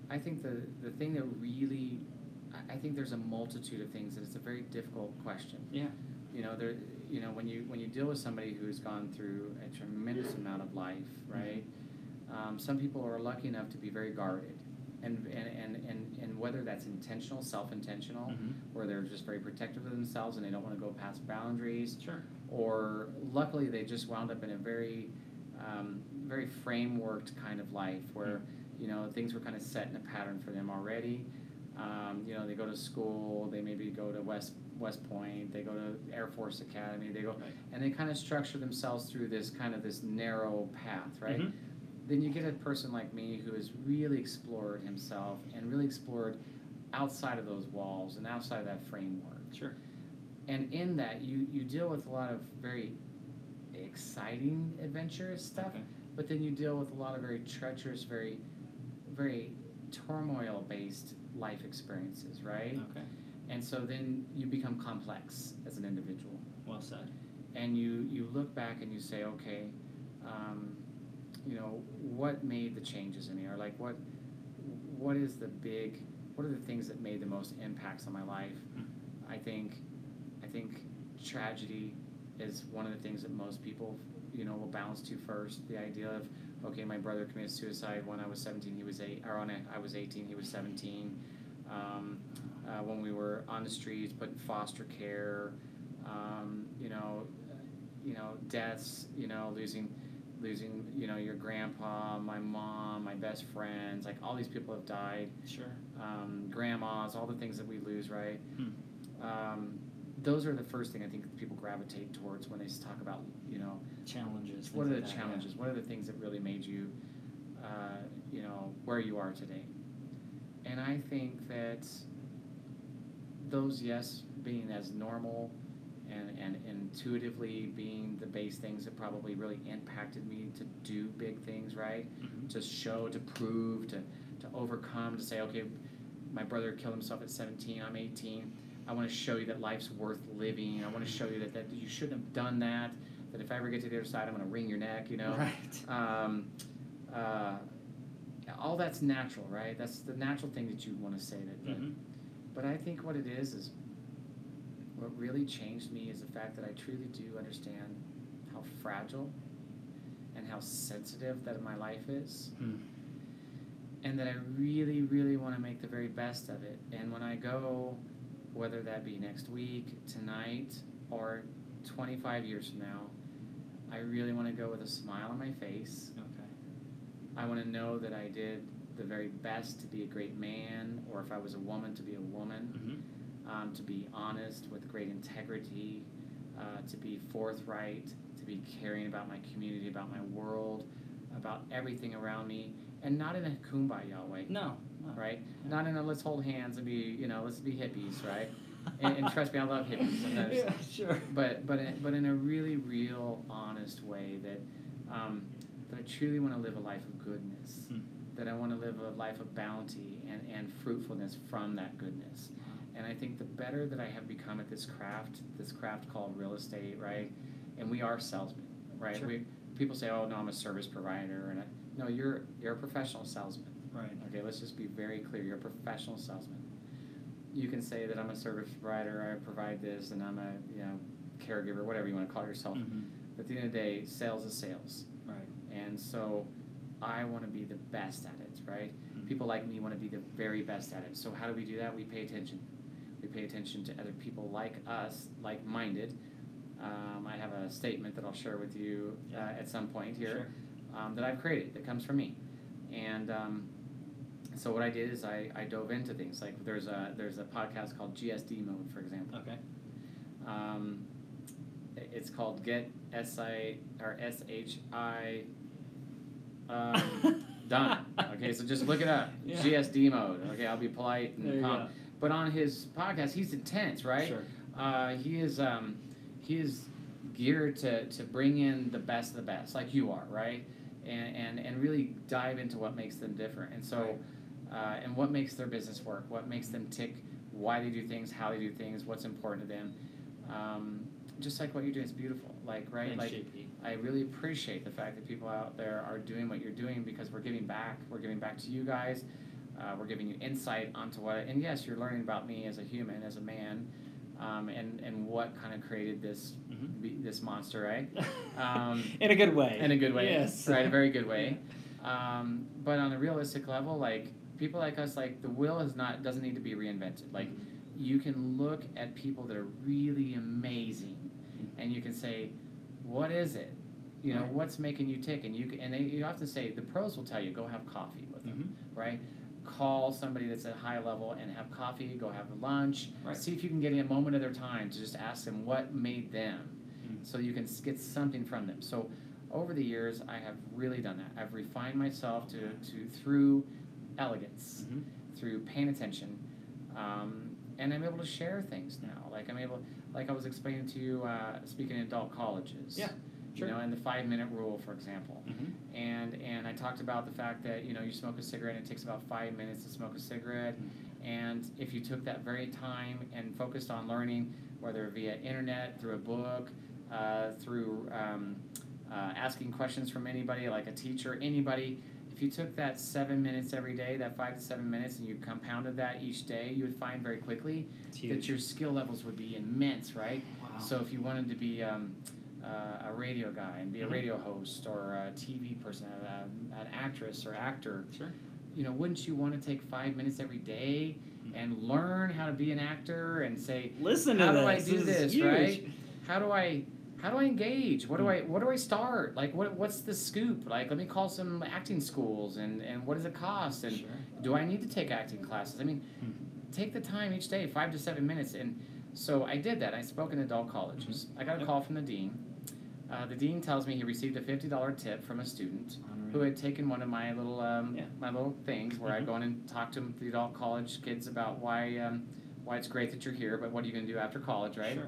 I think the the thing that really I, think there's a multitude of things and it's a very difficult question. Yeah. You know, there you know, when you when you deal with somebody who's gone through a tremendous amount of life, right? Um, some people are lucky enough to be very guarded. And, and, and, and, and whether that's intentional, self intentional, Mhm. where they're just very protective of themselves and they don't want to go past boundaries, Sure. or luckily they just wound up in a very um, very frameworked kind of life where you know things were kind of set in a pattern for them already um, you know they go to school they maybe go to west west point they go to air force academy they go Right. and they kind of structure themselves through this kind of this narrow path right Mhm. then you get a person like me who has really explored himself and really explored outside of those walls and outside of that framework Sure. and in that you you deal with a lot of very exciting adventurous stuff Okay. but then you deal with a lot of very treacherous, very, very turmoil based life experiences, right? Okay. And so then you become complex as an individual. Well said. And you, you look back and you say, okay, um, you know, what made the changes in me? Or like what what is the big what are the things that made the most impacts on my life? I think I think tragedy is one of the things that most people, you know, will bounce to first. The idea of okay, my brother committed suicide when I was 17, he was eight, or on a, I was 18, he was 17. Um, uh, when we were on the streets, but in foster care, um, you know, you know, deaths, you know, losing, losing, you know, your grandpa, my mom, my best friends, like all these people have died. Sure. Um, grandmas, all the things that we lose, right? Hmm. Those are the first thing I think people gravitate towards when they talk about, you know, Challenges. what are the like that, yeah. challenges? What are the things that really made you, uh, you know, where you are today? And I think that those, yes, being as normal and, and intuitively being the base things that probably really impacted me to do big things, right? Mhm. To show, to prove, to, to overcome, to say, okay, my brother killed himself at 17, I'm 18. I want to show you that life's worth living. I want to show you that, that you shouldn't have done that. That if I ever get to the other side, I'm going to wring your neck, you know? Right. Um, uh, all that's natural, right? That's the natural thing that you want to say that. But, Mhm. but I think what it is is what really changed me is the fact that I truly do understand how fragile and how sensitive that my life is. Hmm. And that I really, really want to make the very best of it. And when I go, whether that be next week, tonight, or 25 years from now, I really want to go with a smile on my face. Okay. I want to know that I did the very best to be a great man, or if I was a woman, to be a woman, Mhm. um, to be honest with great integrity, uh, to be forthright, to be caring about my community, about my world, about everything around me, and not in a kumbaya way, No. Right? Not in a let's hold hands and be, you know, let's be hippies, right? and, and trust me, I love hippies. Sometimes yeah, sure. but but in, but in a really real honest way that um, that I truly want to live a life of goodness Hmm. that I want to live a life of bounty and, and fruitfulness from that goodness and I think the better that I have become at this craft this craft called real estate right and we are salesmen right Sure. we people say oh no I'm a service provider and I, no you're you're a professional salesman Right. Okay, let's just be very clear. You're a professional salesman. You can say that I'm a service provider, I provide this, and I'm a you know caregiver, whatever you want to call yourself. Mhm. But at the end of the day, sales is sales, Right. and so I want to be the best at it. Right? Mhm. People like me want to be the very best at it. So how do we do that? We pay attention. We pay attention to other people like us, like-minded. Um, I have a statement that I'll share with you uh, at some point here Sure. um, that I've created that comes from me. And um, so what I did is I, I dove into things like there's a there's a podcast called GSD Mode, for example. Okay. Um, it's called Get S I or S H I. Um, done. Okay, so just look it up. Yeah. GSD Mode. Okay, I'll be polite and calm. go. But on his podcast, he's intense, right? Sure. Uh, he is um, he is geared to, to bring in the best of the best, like you are, right? And, and and really dive into what makes them different, and so uh, and what makes their business work, what makes them tick, why they do things, how they do things, what's important to them. Um, just like what you're doing is beautiful, like right, Thanks, like JP. I really appreciate the fact that people out there are doing what you're doing because we're giving back. We're giving back to you guys. Uh, we're giving you insight onto what, and yes, you're learning about me as a human, as a man, um, and and what kind of created this Mhm. be- this monster, right? Um, in a good way. in a good way, Yes. right? A very good way. Um, but on a realistic level, like people like us, like the wheel is not doesn't need to be reinvented. Like you can look at people that are really amazing, and you can say, what is it? You know, Right. what's making you tick? And you can, and they, you often say the pros will tell you go have coffee with them, Mhm. right? Call somebody that's at high level and have coffee. Go have lunch. Right. See if you can get in a moment of their time to just ask them what made them, Mm. so you can get something from them. So over the years, I have really done that. I've refined myself to, to through elegance Mhm. through paying attention, um, and I'm able to share things now. Like I'm able, like I was explaining to you, uh, speaking in adult colleges. Yeah. Sure. You know, and the five minute rule, for example. Mm-hmm. And and I talked about the fact that you know you smoke a cigarette and it takes about five minutes to smoke a cigarette, and if you took that very time and focused on learning, whether via internet, through a book, uh, through um, uh, asking questions from anybody like a teacher, anybody, if you took that seven minutes every day, that five to seven minutes, and you compounded that each day, you would find very quickly that your skill levels would be immense, right? Wow. So if you wanted to be um, uh, a radio guy and be a Mhm. radio host or a TV person, uh, an actress or actor, Sure. you know, wouldn't you want to take five minutes every day Mhm. and learn how to be an actor and say, Listen to how do this. I do is this, right? How do I how do I engage? What do Mm. I what do I start? Like what what's the scoop? Like let me call some acting schools and and what does it cost? And Sure. do I need to take acting classes? I mean, Mhm. take the time each day, five to seven minutes. And so I did that. I spoke in adult colleges. I got a Yep. call from the dean. Uh, the dean tells me he received a fifty dollar tip from a student who had taken one of my little um, Yeah. my little things where I Mhm. go in and talk to the adult college kids about why um, why it's great that you're here, but what are you going to do after college, right? Sure.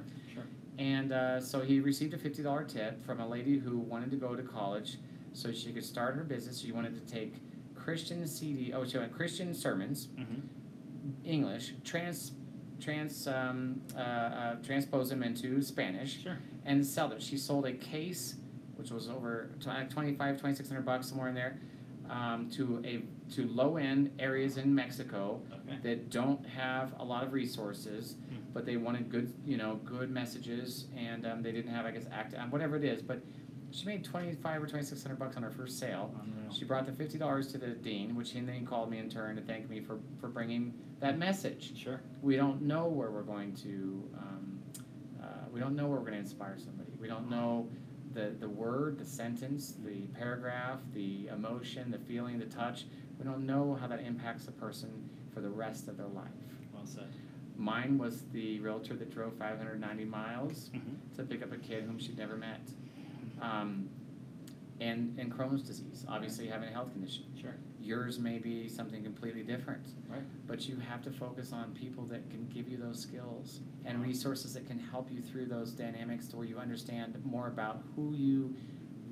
And uh, so he received a fifty dollar tip from a lady who wanted to go to college so she could start her business. She wanted to take Christian CD, oh, she wanted Christian sermons, Mhm. English, trans, trans, um, uh, uh, transpose them into Spanish, Sure. and sell them. She sold a case, which was over tw- uh, 25, 2600 bucks somewhere in there, um, to a to low end areas in Mexico Okay. that don't have a lot of resources, Hmm. but they wanted good, you know, good messages, and um, they didn't have, I guess, act, um, whatever it is. But she made twenty five or twenty six hundred bucks on her first sale. Unreal. She brought the fifty dollars to the dean, which he then called me in turn to thank me for for bringing that message. Sure. We don't know where we're going to. Um, uh, we don't know where we're going to inspire somebody. We don't know the the word, the sentence, the paragraph, the emotion, the feeling, the touch. We don't know how that impacts a person for the rest of their life. Well said. Mine was the realtor that drove 590 miles Mhm. to pick up a kid whom she'd never met. Um, and, and Crohn's disease, obviously having a health condition. Sure. Yours may be something completely different. Right. But you have to focus on people that can give you those skills and resources that can help you through those dynamics to where you understand more about who you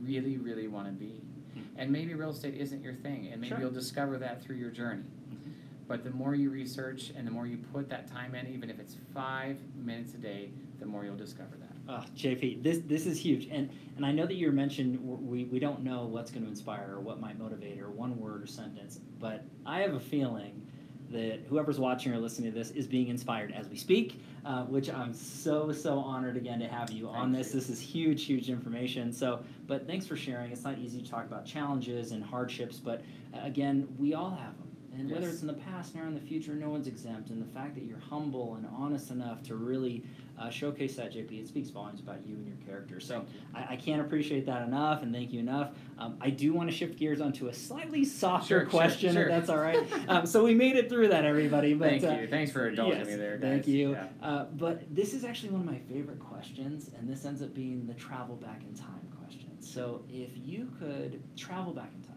really, really want to be. Mhm. And maybe real estate isn't your thing, and maybe Sure. you'll discover that through your journey. Mhm. But the more you research and the more you put that time in, even if it's five minutes a day, the more you'll discover Oh, JP, this this is huge, and and I know that you mentioned we we don't know what's going to inspire or what might motivate or one word or sentence, but I have a feeling that whoever's watching or listening to this is being inspired as we speak, uh, which I'm so so honored again to have you on this. you. This is huge, huge information. So, but thanks for sharing. It's not easy to talk about challenges and hardships, but uh, again, we all have them. And whether it's in the past or in the future, no one's exempt. And the fact that you're humble and honest enough to really uh, showcase that, JP, it speaks volumes about you and your character. So I, I can't appreciate that enough, and thank you enough. Um, I do want to shift gears onto a slightly softer Sure, sure, question, sure. if that's all right. um, so we made it through that, everybody. But Thank uh, you. Thanks for indulging yes, me there, guys. Thank you. Yeah. Uh, but this is actually one of my favorite questions, and this ends up being the travel back in time question. So if you could travel back in time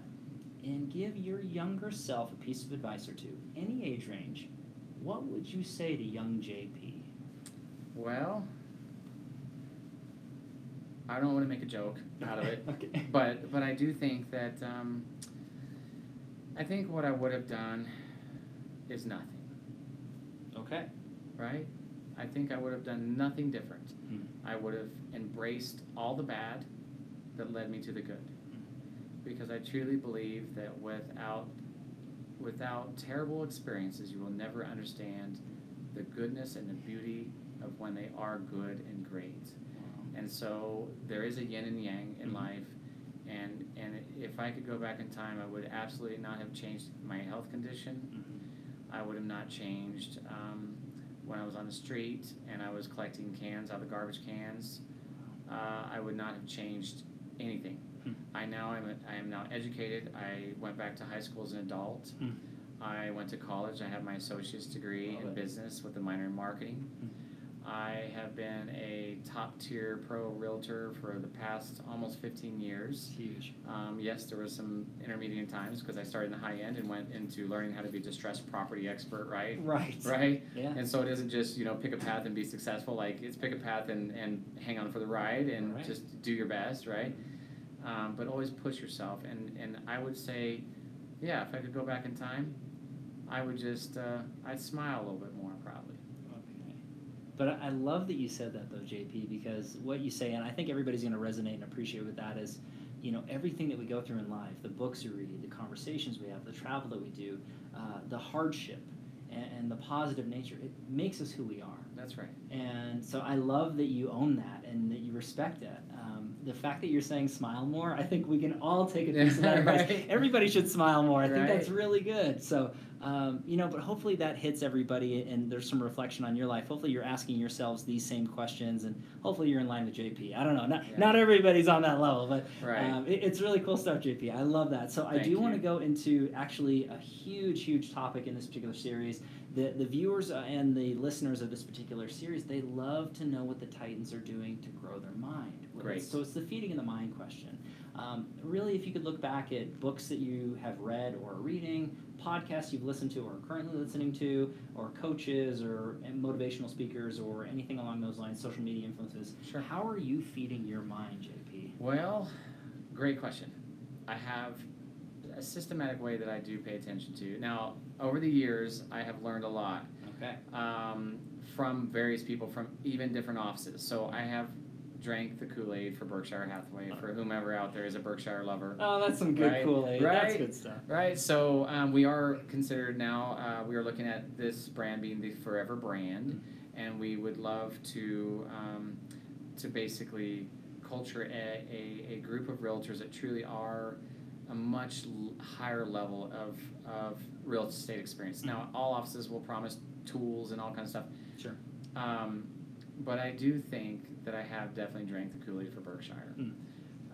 and give your younger self a piece of advice or two, any age range, what would you say to young JP? Well, I don't want to make a joke out of it, okay. but but I do think that um, I think what I would have done is nothing, Okay. right? I think I would have done nothing different. Hmm. I would have embraced all the bad that led me to the good. Because I truly believe that without without terrible experiences you will never understand the goodness and the beauty of when they are good and great. And so there is a yin and yang in Mhm. life and and if I could go back in time I would absolutely not have changed my health condition. Mhm. I would have not changed um, when I was on the street and I was collecting cans out of the garbage cans. Uh, I would not have changed anything. Hmm. I now am a, I am now educated. I went back to high school as an adult. Hmm. I went to college. I have my associate's degree Love in it. business with a minor in marketing. I have been a top tier pro realtor for the past almost 15 years. Huge. Um, yes, there was some intermediate times because I started in the high end and went into learning how to be a distressed property expert, right? Right. Right? Yeah. And so it isn't just, you know, pick a path and be successful. Like it's pick a path and, and hang on for the ride and Right. just do your best, right? Um, but always push yourself. And, and I would say, yeah, if I could go back in time, I would just, uh, I'd smile a little bit more. But I love that you said that though, JP, because what you say, and I think everybody's going to resonate and appreciate with that is, you know, everything that we go through in life, the books we read, the conversations we have, the travel that we do, uh, the hardship, and, and the positive nature, it makes us who we are. That's right. And so I love that you own that and that you respect it. Um, the fact that you're saying smile more, I think we can all take a piece of that advice. Everybody should smile more. I think that's really good. So, um, you know, but hopefully that hits everybody and there's some reflection on your life. Hopefully you're asking yourselves these same questions and hopefully you're in line with JP. I don't know. Not, Yeah. not everybody's on that level, but Right. um, it, it's really cool stuff, JP. I love that. So I do want to go into actually a huge, huge topic in this particular series. The, the viewers uh, and the listeners of this particular series, they love to know what the Titans are doing to grow their mind. Well, Great. So it's the feeding of the mind question. Um, really, if you could look back at books that you have read or are reading, podcasts you've listened to or are currently listening to, or coaches or motivational speakers or anything along those lines, social media influences, Sure. how are you feeding your mind, JP? Well, great question. I have a systematic way that I do pay attention to. Now, over the years, I have learned a lot Okay. um, from various people from even different offices. So I have drank the Kool Aid for Berkshire Hathaway, for whomever out there is a Berkshire lover. Oh, that's some good Right, Kool Aid. That's good stuff. Right, so um, we are considered now, uh, we are looking at this brand being the Forever brand, and we would love to, um, to basically culture a, a, a group of realtors that truly are a much l- higher level of, of real estate experience. Now, all offices will promise tools and all kinds of stuff. Sure. Um, but I do think that I have definitely drank the Kool Aid for Berkshire. Mm.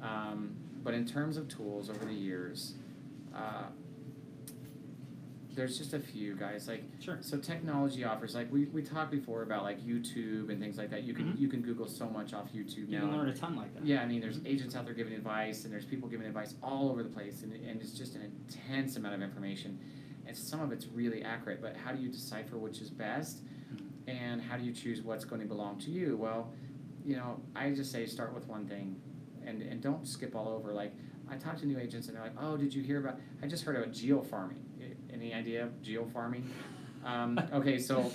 Um, but in terms of tools over the years, uh, there's just a few guys like Sure. so technology offers like we, we talked before about like YouTube and things like that. You can Mhm. you can Google so much off YouTube You now. can learn a ton like that. Yeah, I mean, there's agents out there giving advice, and there's people giving advice all over the place, and, and it's just an intense amount of information. And some of it's really accurate, but how do you decipher which is best? And how do you choose what's going to belong to you? Well, you know, I just say start with one thing and, and don't skip all over. Like, I talk to new agents, and they're like, oh, did you hear about, I just heard about geofarming. Any idea of geofarming? Um, okay, so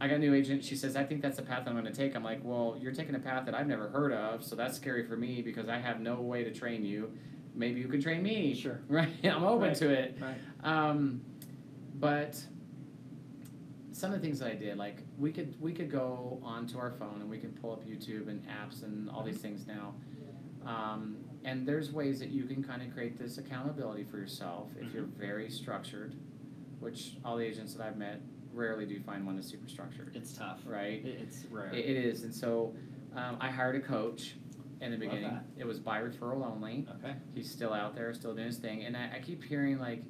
I got a new agent. She says, I think that's the path I'm going to take. I'm like, well, you're taking a path that I've never heard of, so that's scary for me because I have no way to train you. Maybe you can train me. Sure. Right? I'm open Right. to it. Right. Um, but some of the things that I did, like we could we could go onto our phone and we can pull up YouTube and apps and all these things now. Um, and there's ways that you can kind of create this accountability for yourself if you're very structured, which all the agents that I've met rarely do find one that's super structured, It's tough. right? It- It's rare. It, it is, and so um, I hired a coach in the Love beginning. that. It was by referral only. okay. He's still out there, still doing his thing, and I, I keep hearing like,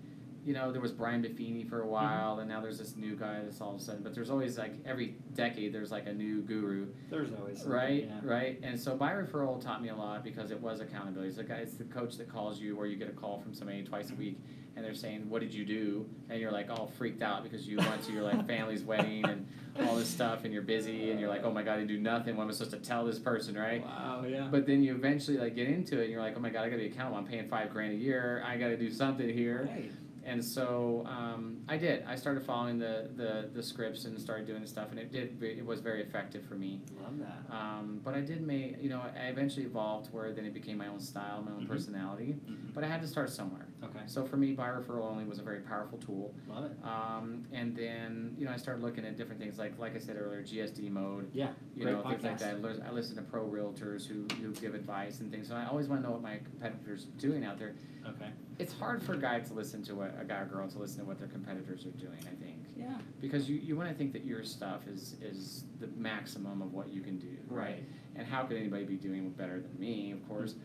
you know, there was Brian Buffini for a mm-hmm. while, and now there's this new guy that's all of a sudden. But there's always like every decade there's like a new guru, There's always right? Yeah. Right. And so my referral taught me a lot because it was accountability. It's the guy, it's the coach that calls you, or you get a call from somebody twice a mm-hmm. week, and they're saying, "What did you do?" And you're like all freaked out because you went to your like family's wedding and all this stuff, and you're busy, and you're like, "Oh my god, I do nothing. What am I supposed to tell this person?" Right? Wow. Yeah. But then you eventually like get into it, and you're like, "Oh my god, I got to be accountable. I'm paying five grand a year. I got to do something here." Right. And so um, I did. I started following the, the, the scripts and started doing the stuff, and it did. It was very effective for me. Love that. Um, but I did make, you know, I eventually evolved where then it became my own style, my own Mhm. personality. Mhm. But I had to start somewhere. Okay. So for me, by referral only was a very powerful tool. Love it. Um, and then, you know, I started looking at different things like, like I said earlier, GSD mode. Yeah. You Great know, things like that. I listen to pro realtors who, who give advice and things. So I always want to know what my competitors are doing out there. Okay. It's hard for a guy to listen to what a guy or girl to listen to what their competitors are doing. I think Yeah. because you, you want to think that your stuff is is the maximum of what you can do, right? And how could anybody be doing better than me? Of course,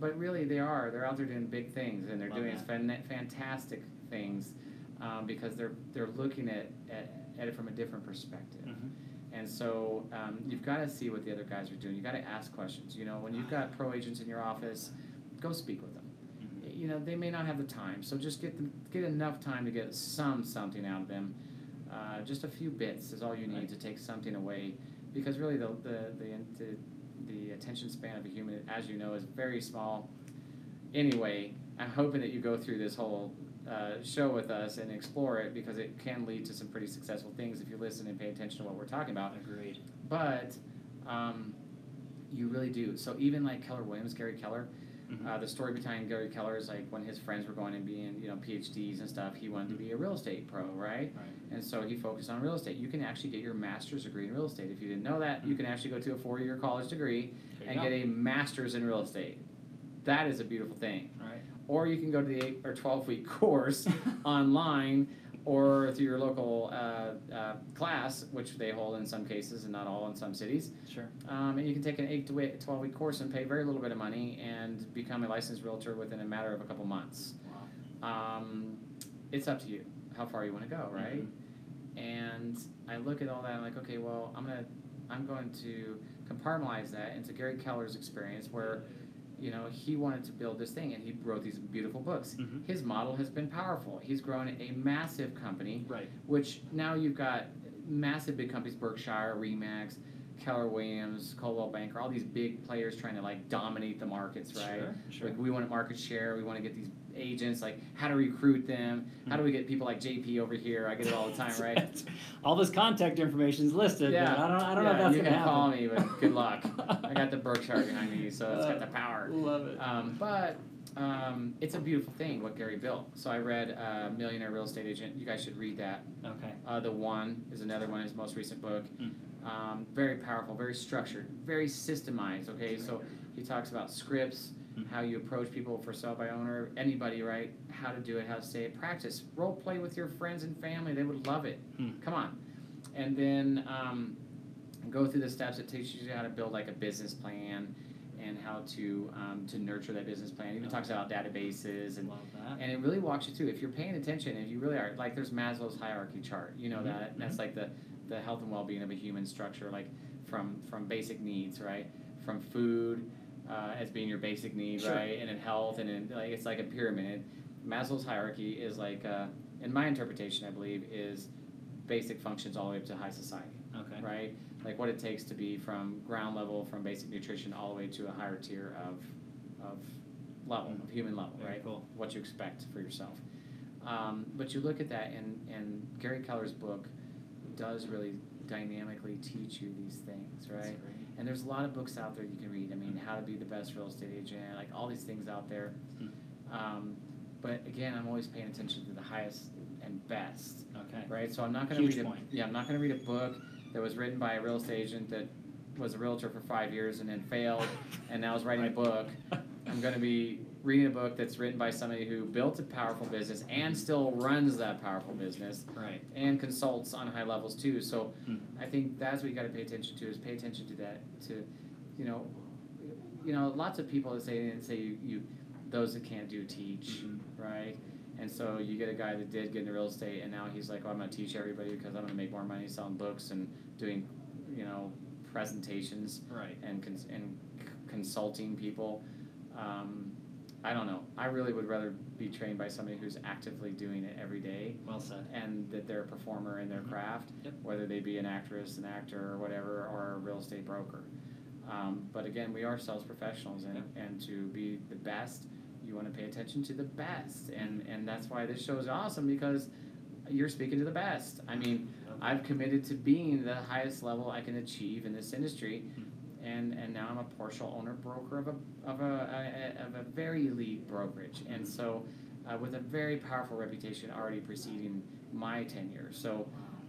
but really they are. They're out there doing big things and they're Love doing fan- fantastic things um, because they're they're looking at, at at it from a different perspective. Mhm. And so um, you've got to see what the other guys are doing. You've got to ask questions. You know, when you've got pro agents in your office, go speak with them. You know, they may not have the time, so just get them, get enough time to get some something out of them. Uh, just a few bits is all you need Right. to take something away, because really the, the the the the attention span of a human, as you know, is very small. Anyway, I'm hoping that you go through this whole uh, show with us and explore it because it can lead to some pretty successful things if you listen and pay attention to what we're talking about. Agreed. But um, you really do. So even like Keller Williams, Gary Keller, Mhm. uh, the story behind Gary Keller is like when his friends were going and being you know PhDs and stuff, he wanted to be a real estate pro, right? Right. And so he focused on real estate. You can actually get your master's degree in real estate. If you didn't know that, you can actually go to a four-year college degree There and get a master's in real estate. That is a beautiful thing. Right. Or you can go to the eight or twelve week course online or through your local uh, uh, class, which they hold in some cases and not all in some cities. Sure. Um, and you can take an eight to eight- 12 week course and pay very little bit of money and become a licensed realtor within a matter of a couple months. Wow. Um, it's up to you how far you want to go, right? And I look at all that. I'm like, okay, well, I'm gonna, I'm going to compartmentalize that into Gary Keller's experience, where, you know, he wanted to build this thing, and he wrote these beautiful books. Mhm. His model has been powerful. He's grown a massive company, Right. which now you've got massive big companies, Berkshire, Remax, Keller Williams, Coldwell Banker, all these big players trying to like dominate the markets, right? Sure. Sure. Like we want market share, we want to get these agents, like how to recruit them, how do we get people like JP over here? I get it all the time, right? All this contact information is listed, Yeah. I don't, I don't know if that's you gonna can happen. call me, but good luck. I got the Berkshire behind me, so it's got the power. Love it. Um, but um, it's a beautiful thing what Gary built. So I read uh, Millionaire Real Estate Agent. You guys should read that. okay. Uh, the One is another one, his most recent book. Mm. Um, very powerful, very structured, very systemized. Okay, so he talks about scripts. How you approach people for sell by owner, anybody, right? How to do it, how to say it, practice, role play with your friends and family. They would love it. Mm. Come on, and then um, go through the steps. It teaches you how to build like a business plan and how to um, to nurture that business plan. It even talks about databases and and it really walks you through. If you're paying attention, if you really are, like there's Maslow's hierarchy chart. You know Mhm, that. That's like the the health and well being of a human structure, like from from basic needs, right? From food uh, as being your basic need, Sure. right? And in health, and in like it's like a pyramid. Maslow's hierarchy is like, uh, in my interpretation, I believe, is basic functions all the way up to high society, Okay. right? Like what it takes to be from ground level, from basic nutrition, all the way to a higher tier of of level, of human level, Very right? cool. What you expect for yourself. Um, but you look at that, and, and Gary Keller's book does really dynamically teach you these things, That's right? And there's a lot of books out there you can read. I mean, how to be the best real estate agent, like all these things out there. Hmm. Um, but again, I'm always paying attention to the highest and best, Okay. right? So I'm not going to read a point. yeah, I'm not going to read a book that was written by a real estate agent that was a realtor for five years and then failed, and now is writing a book. I'm going to be reading a book that's written by somebody who built a powerful business and still runs that powerful business Right. and consults on high levels too. So Hmm. I think that's what you got to pay attention to is pay attention to that to, you know, you know, lots of people that say and say you, you those that can't do teach, Mhm. right? And so you get a guy that did get into real estate and now he's like, oh, I'm going to teach everybody because I'm going to make more money selling books and doing, you know, presentations Right. and cons- and c- consulting people. Um, I don't know. I really would rather be trained by somebody who's actively doing it every day Well said. and that they're a performer in their Mhm. craft, Yep. whether they be an actress, an actor, or whatever, or a real estate broker. Um, but again, we are sales professionals, and, and to be the best, you want to pay attention to the best, and and that's why this show is awesome because you're speaking to the best. I mean, I've committed to being the highest level I can achieve in this industry, and and now I'm a partial owner broker of a of a, a of a very elite brokerage, and so uh, with a very powerful reputation already preceding my tenure. So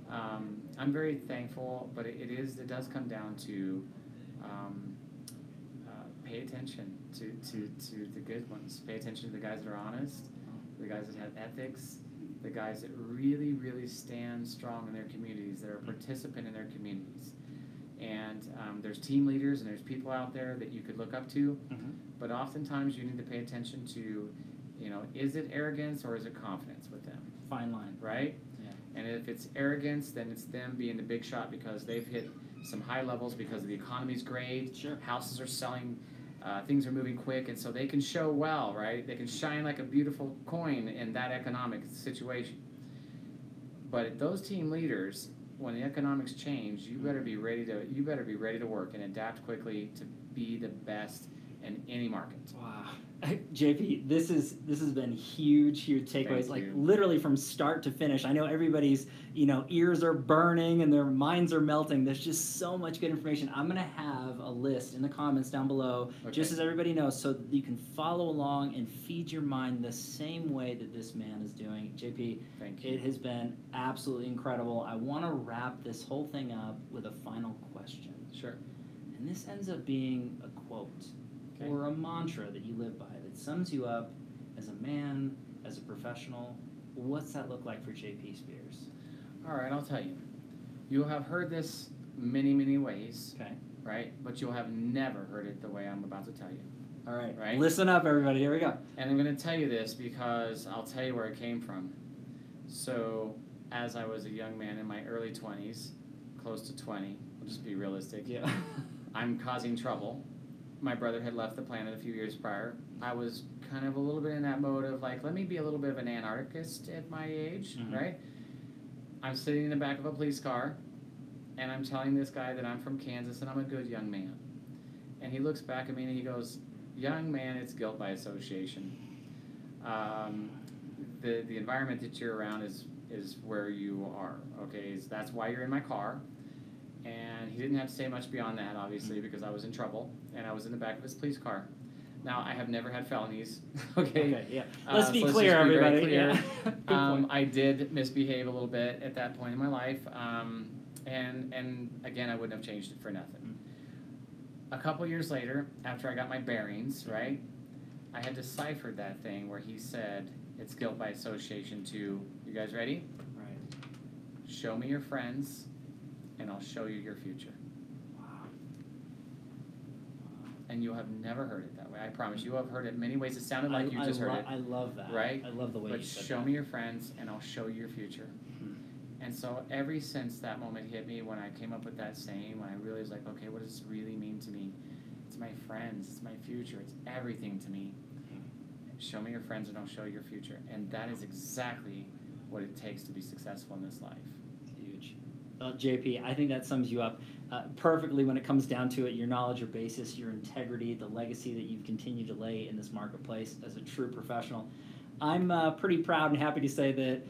um, I'm very thankful, but it, it is it does come down to um, uh, pay attention to, to, to the good ones. Pay attention to the guys that are honest, the guys that have ethics, the guys that really, really stand strong in their communities, that are a participant in their communities. And um, there's team leaders and there's people out there that you could look up to, Mhm. but oftentimes you need to pay attention to, you know, is it arrogance or is it confidence with them, Fine line. right? Yeah. And if it's arrogance, then it's them being the big shot because they've hit some high levels because the economy's great. Sure. Houses are selling, uh, things are moving quick, and so they can show well, right? They can shine like a beautiful coin in that economic situation. But those team leaders, when the economics change, you better be ready to you better be ready to work and adapt quickly to be the best in any market. Wow. JP, this is this has been huge, huge takeaways. Like literally from start to finish. I know everybody's, you know, ears are burning and their minds are melting. There's just so much good information. I'm gonna have a list in the comments down below, just as everybody knows, so that you can follow along and feed your mind the same way that this man is doing. JP, Thank you. it has been absolutely incredible. I want to wrap this whole thing up with a final question. Sure. And this ends up being a quote Okay. or a mantra that you live by that sums you up as a man, as a professional. What's that look like for JP Spears? All right, I'll tell you. You have heard this many, many ways, Okay. right? But you'll have never heard it the way I'm about to tell you. All right. Right. Listen up, everybody. Here we go. And I'm going to tell you this because I'll tell you where it came from. So, as I was a young man in my early 20s, close to 20, we'll just be realistic, Yeah. I'm causing trouble. My brother had left the planet a few years prior. I was kind of a little bit in that mode of like, let me be a little bit of an anarchist at my age, Mhm. right? I'm sitting in the back of a police car and I'm telling this guy that I'm from Kansas and I'm a good young man. And he looks back at me and he goes, Young man, it's guilt by association. Um, the, the environment that you're around is, is where you are, okay? That's why you're in my car. And he didn't have to say much beyond that, obviously, because I was in trouble and I was in the back of his police car. Now, I have never had felonies, okay? Okay. Yeah. Uh, Let's so be let's clear, be very everybody. clear. Yeah. Um. I did misbehave a little bit at that point in my life, um, and and again, I wouldn't have changed it for nothing. A couple years later, after I got my bearings right, I had deciphered that thing where he said it's guilt by association. To you guys ready? Right. Show me your friends, and I'll show you your future. And you have never heard it that way. I promise. You have heard it many ways. It sounded like I, you I just heard lo- it. I love that. right? I love the way But show that. me your friends, and I'll show you your future. Mhm. And so ever since that moment hit me, when I came up with that saying, when I realized like, okay, what does this really mean to me? It's my friends, it's my future, it's everything to me. Show me your friends and I'll show you your future. And that is exactly what it takes to be successful in this life. Well, JP, I think that sums you up uh, perfectly when it comes down to it. Your knowledge, your basis, your integrity, the legacy that you've continued to lay in this marketplace as a true professional. I'm uh, pretty proud and happy to say that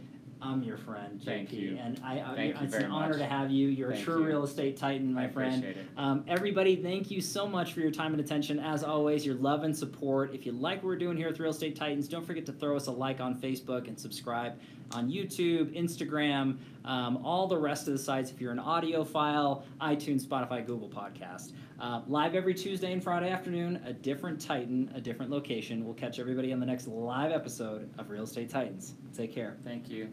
I'm your friend, JP, Thank you. and I, you it's an honor much. to have you. You're Thank a true you. real estate titan, my I friend. appreciate it. Um, everybody, thank you so much for your time and attention. As always, your love and support. If you like what we're doing here with Real Estate Titans, don't forget to throw us a like on Facebook and subscribe on YouTube, Instagram, um, all the rest of the sites. If you're an audiophile, iTunes, Spotify, Google Podcast. Uh, live every Tuesday and Friday afternoon, a different Titan, a different location. We'll catch everybody on the next live episode of Real Estate Titans. Take care. Thank you.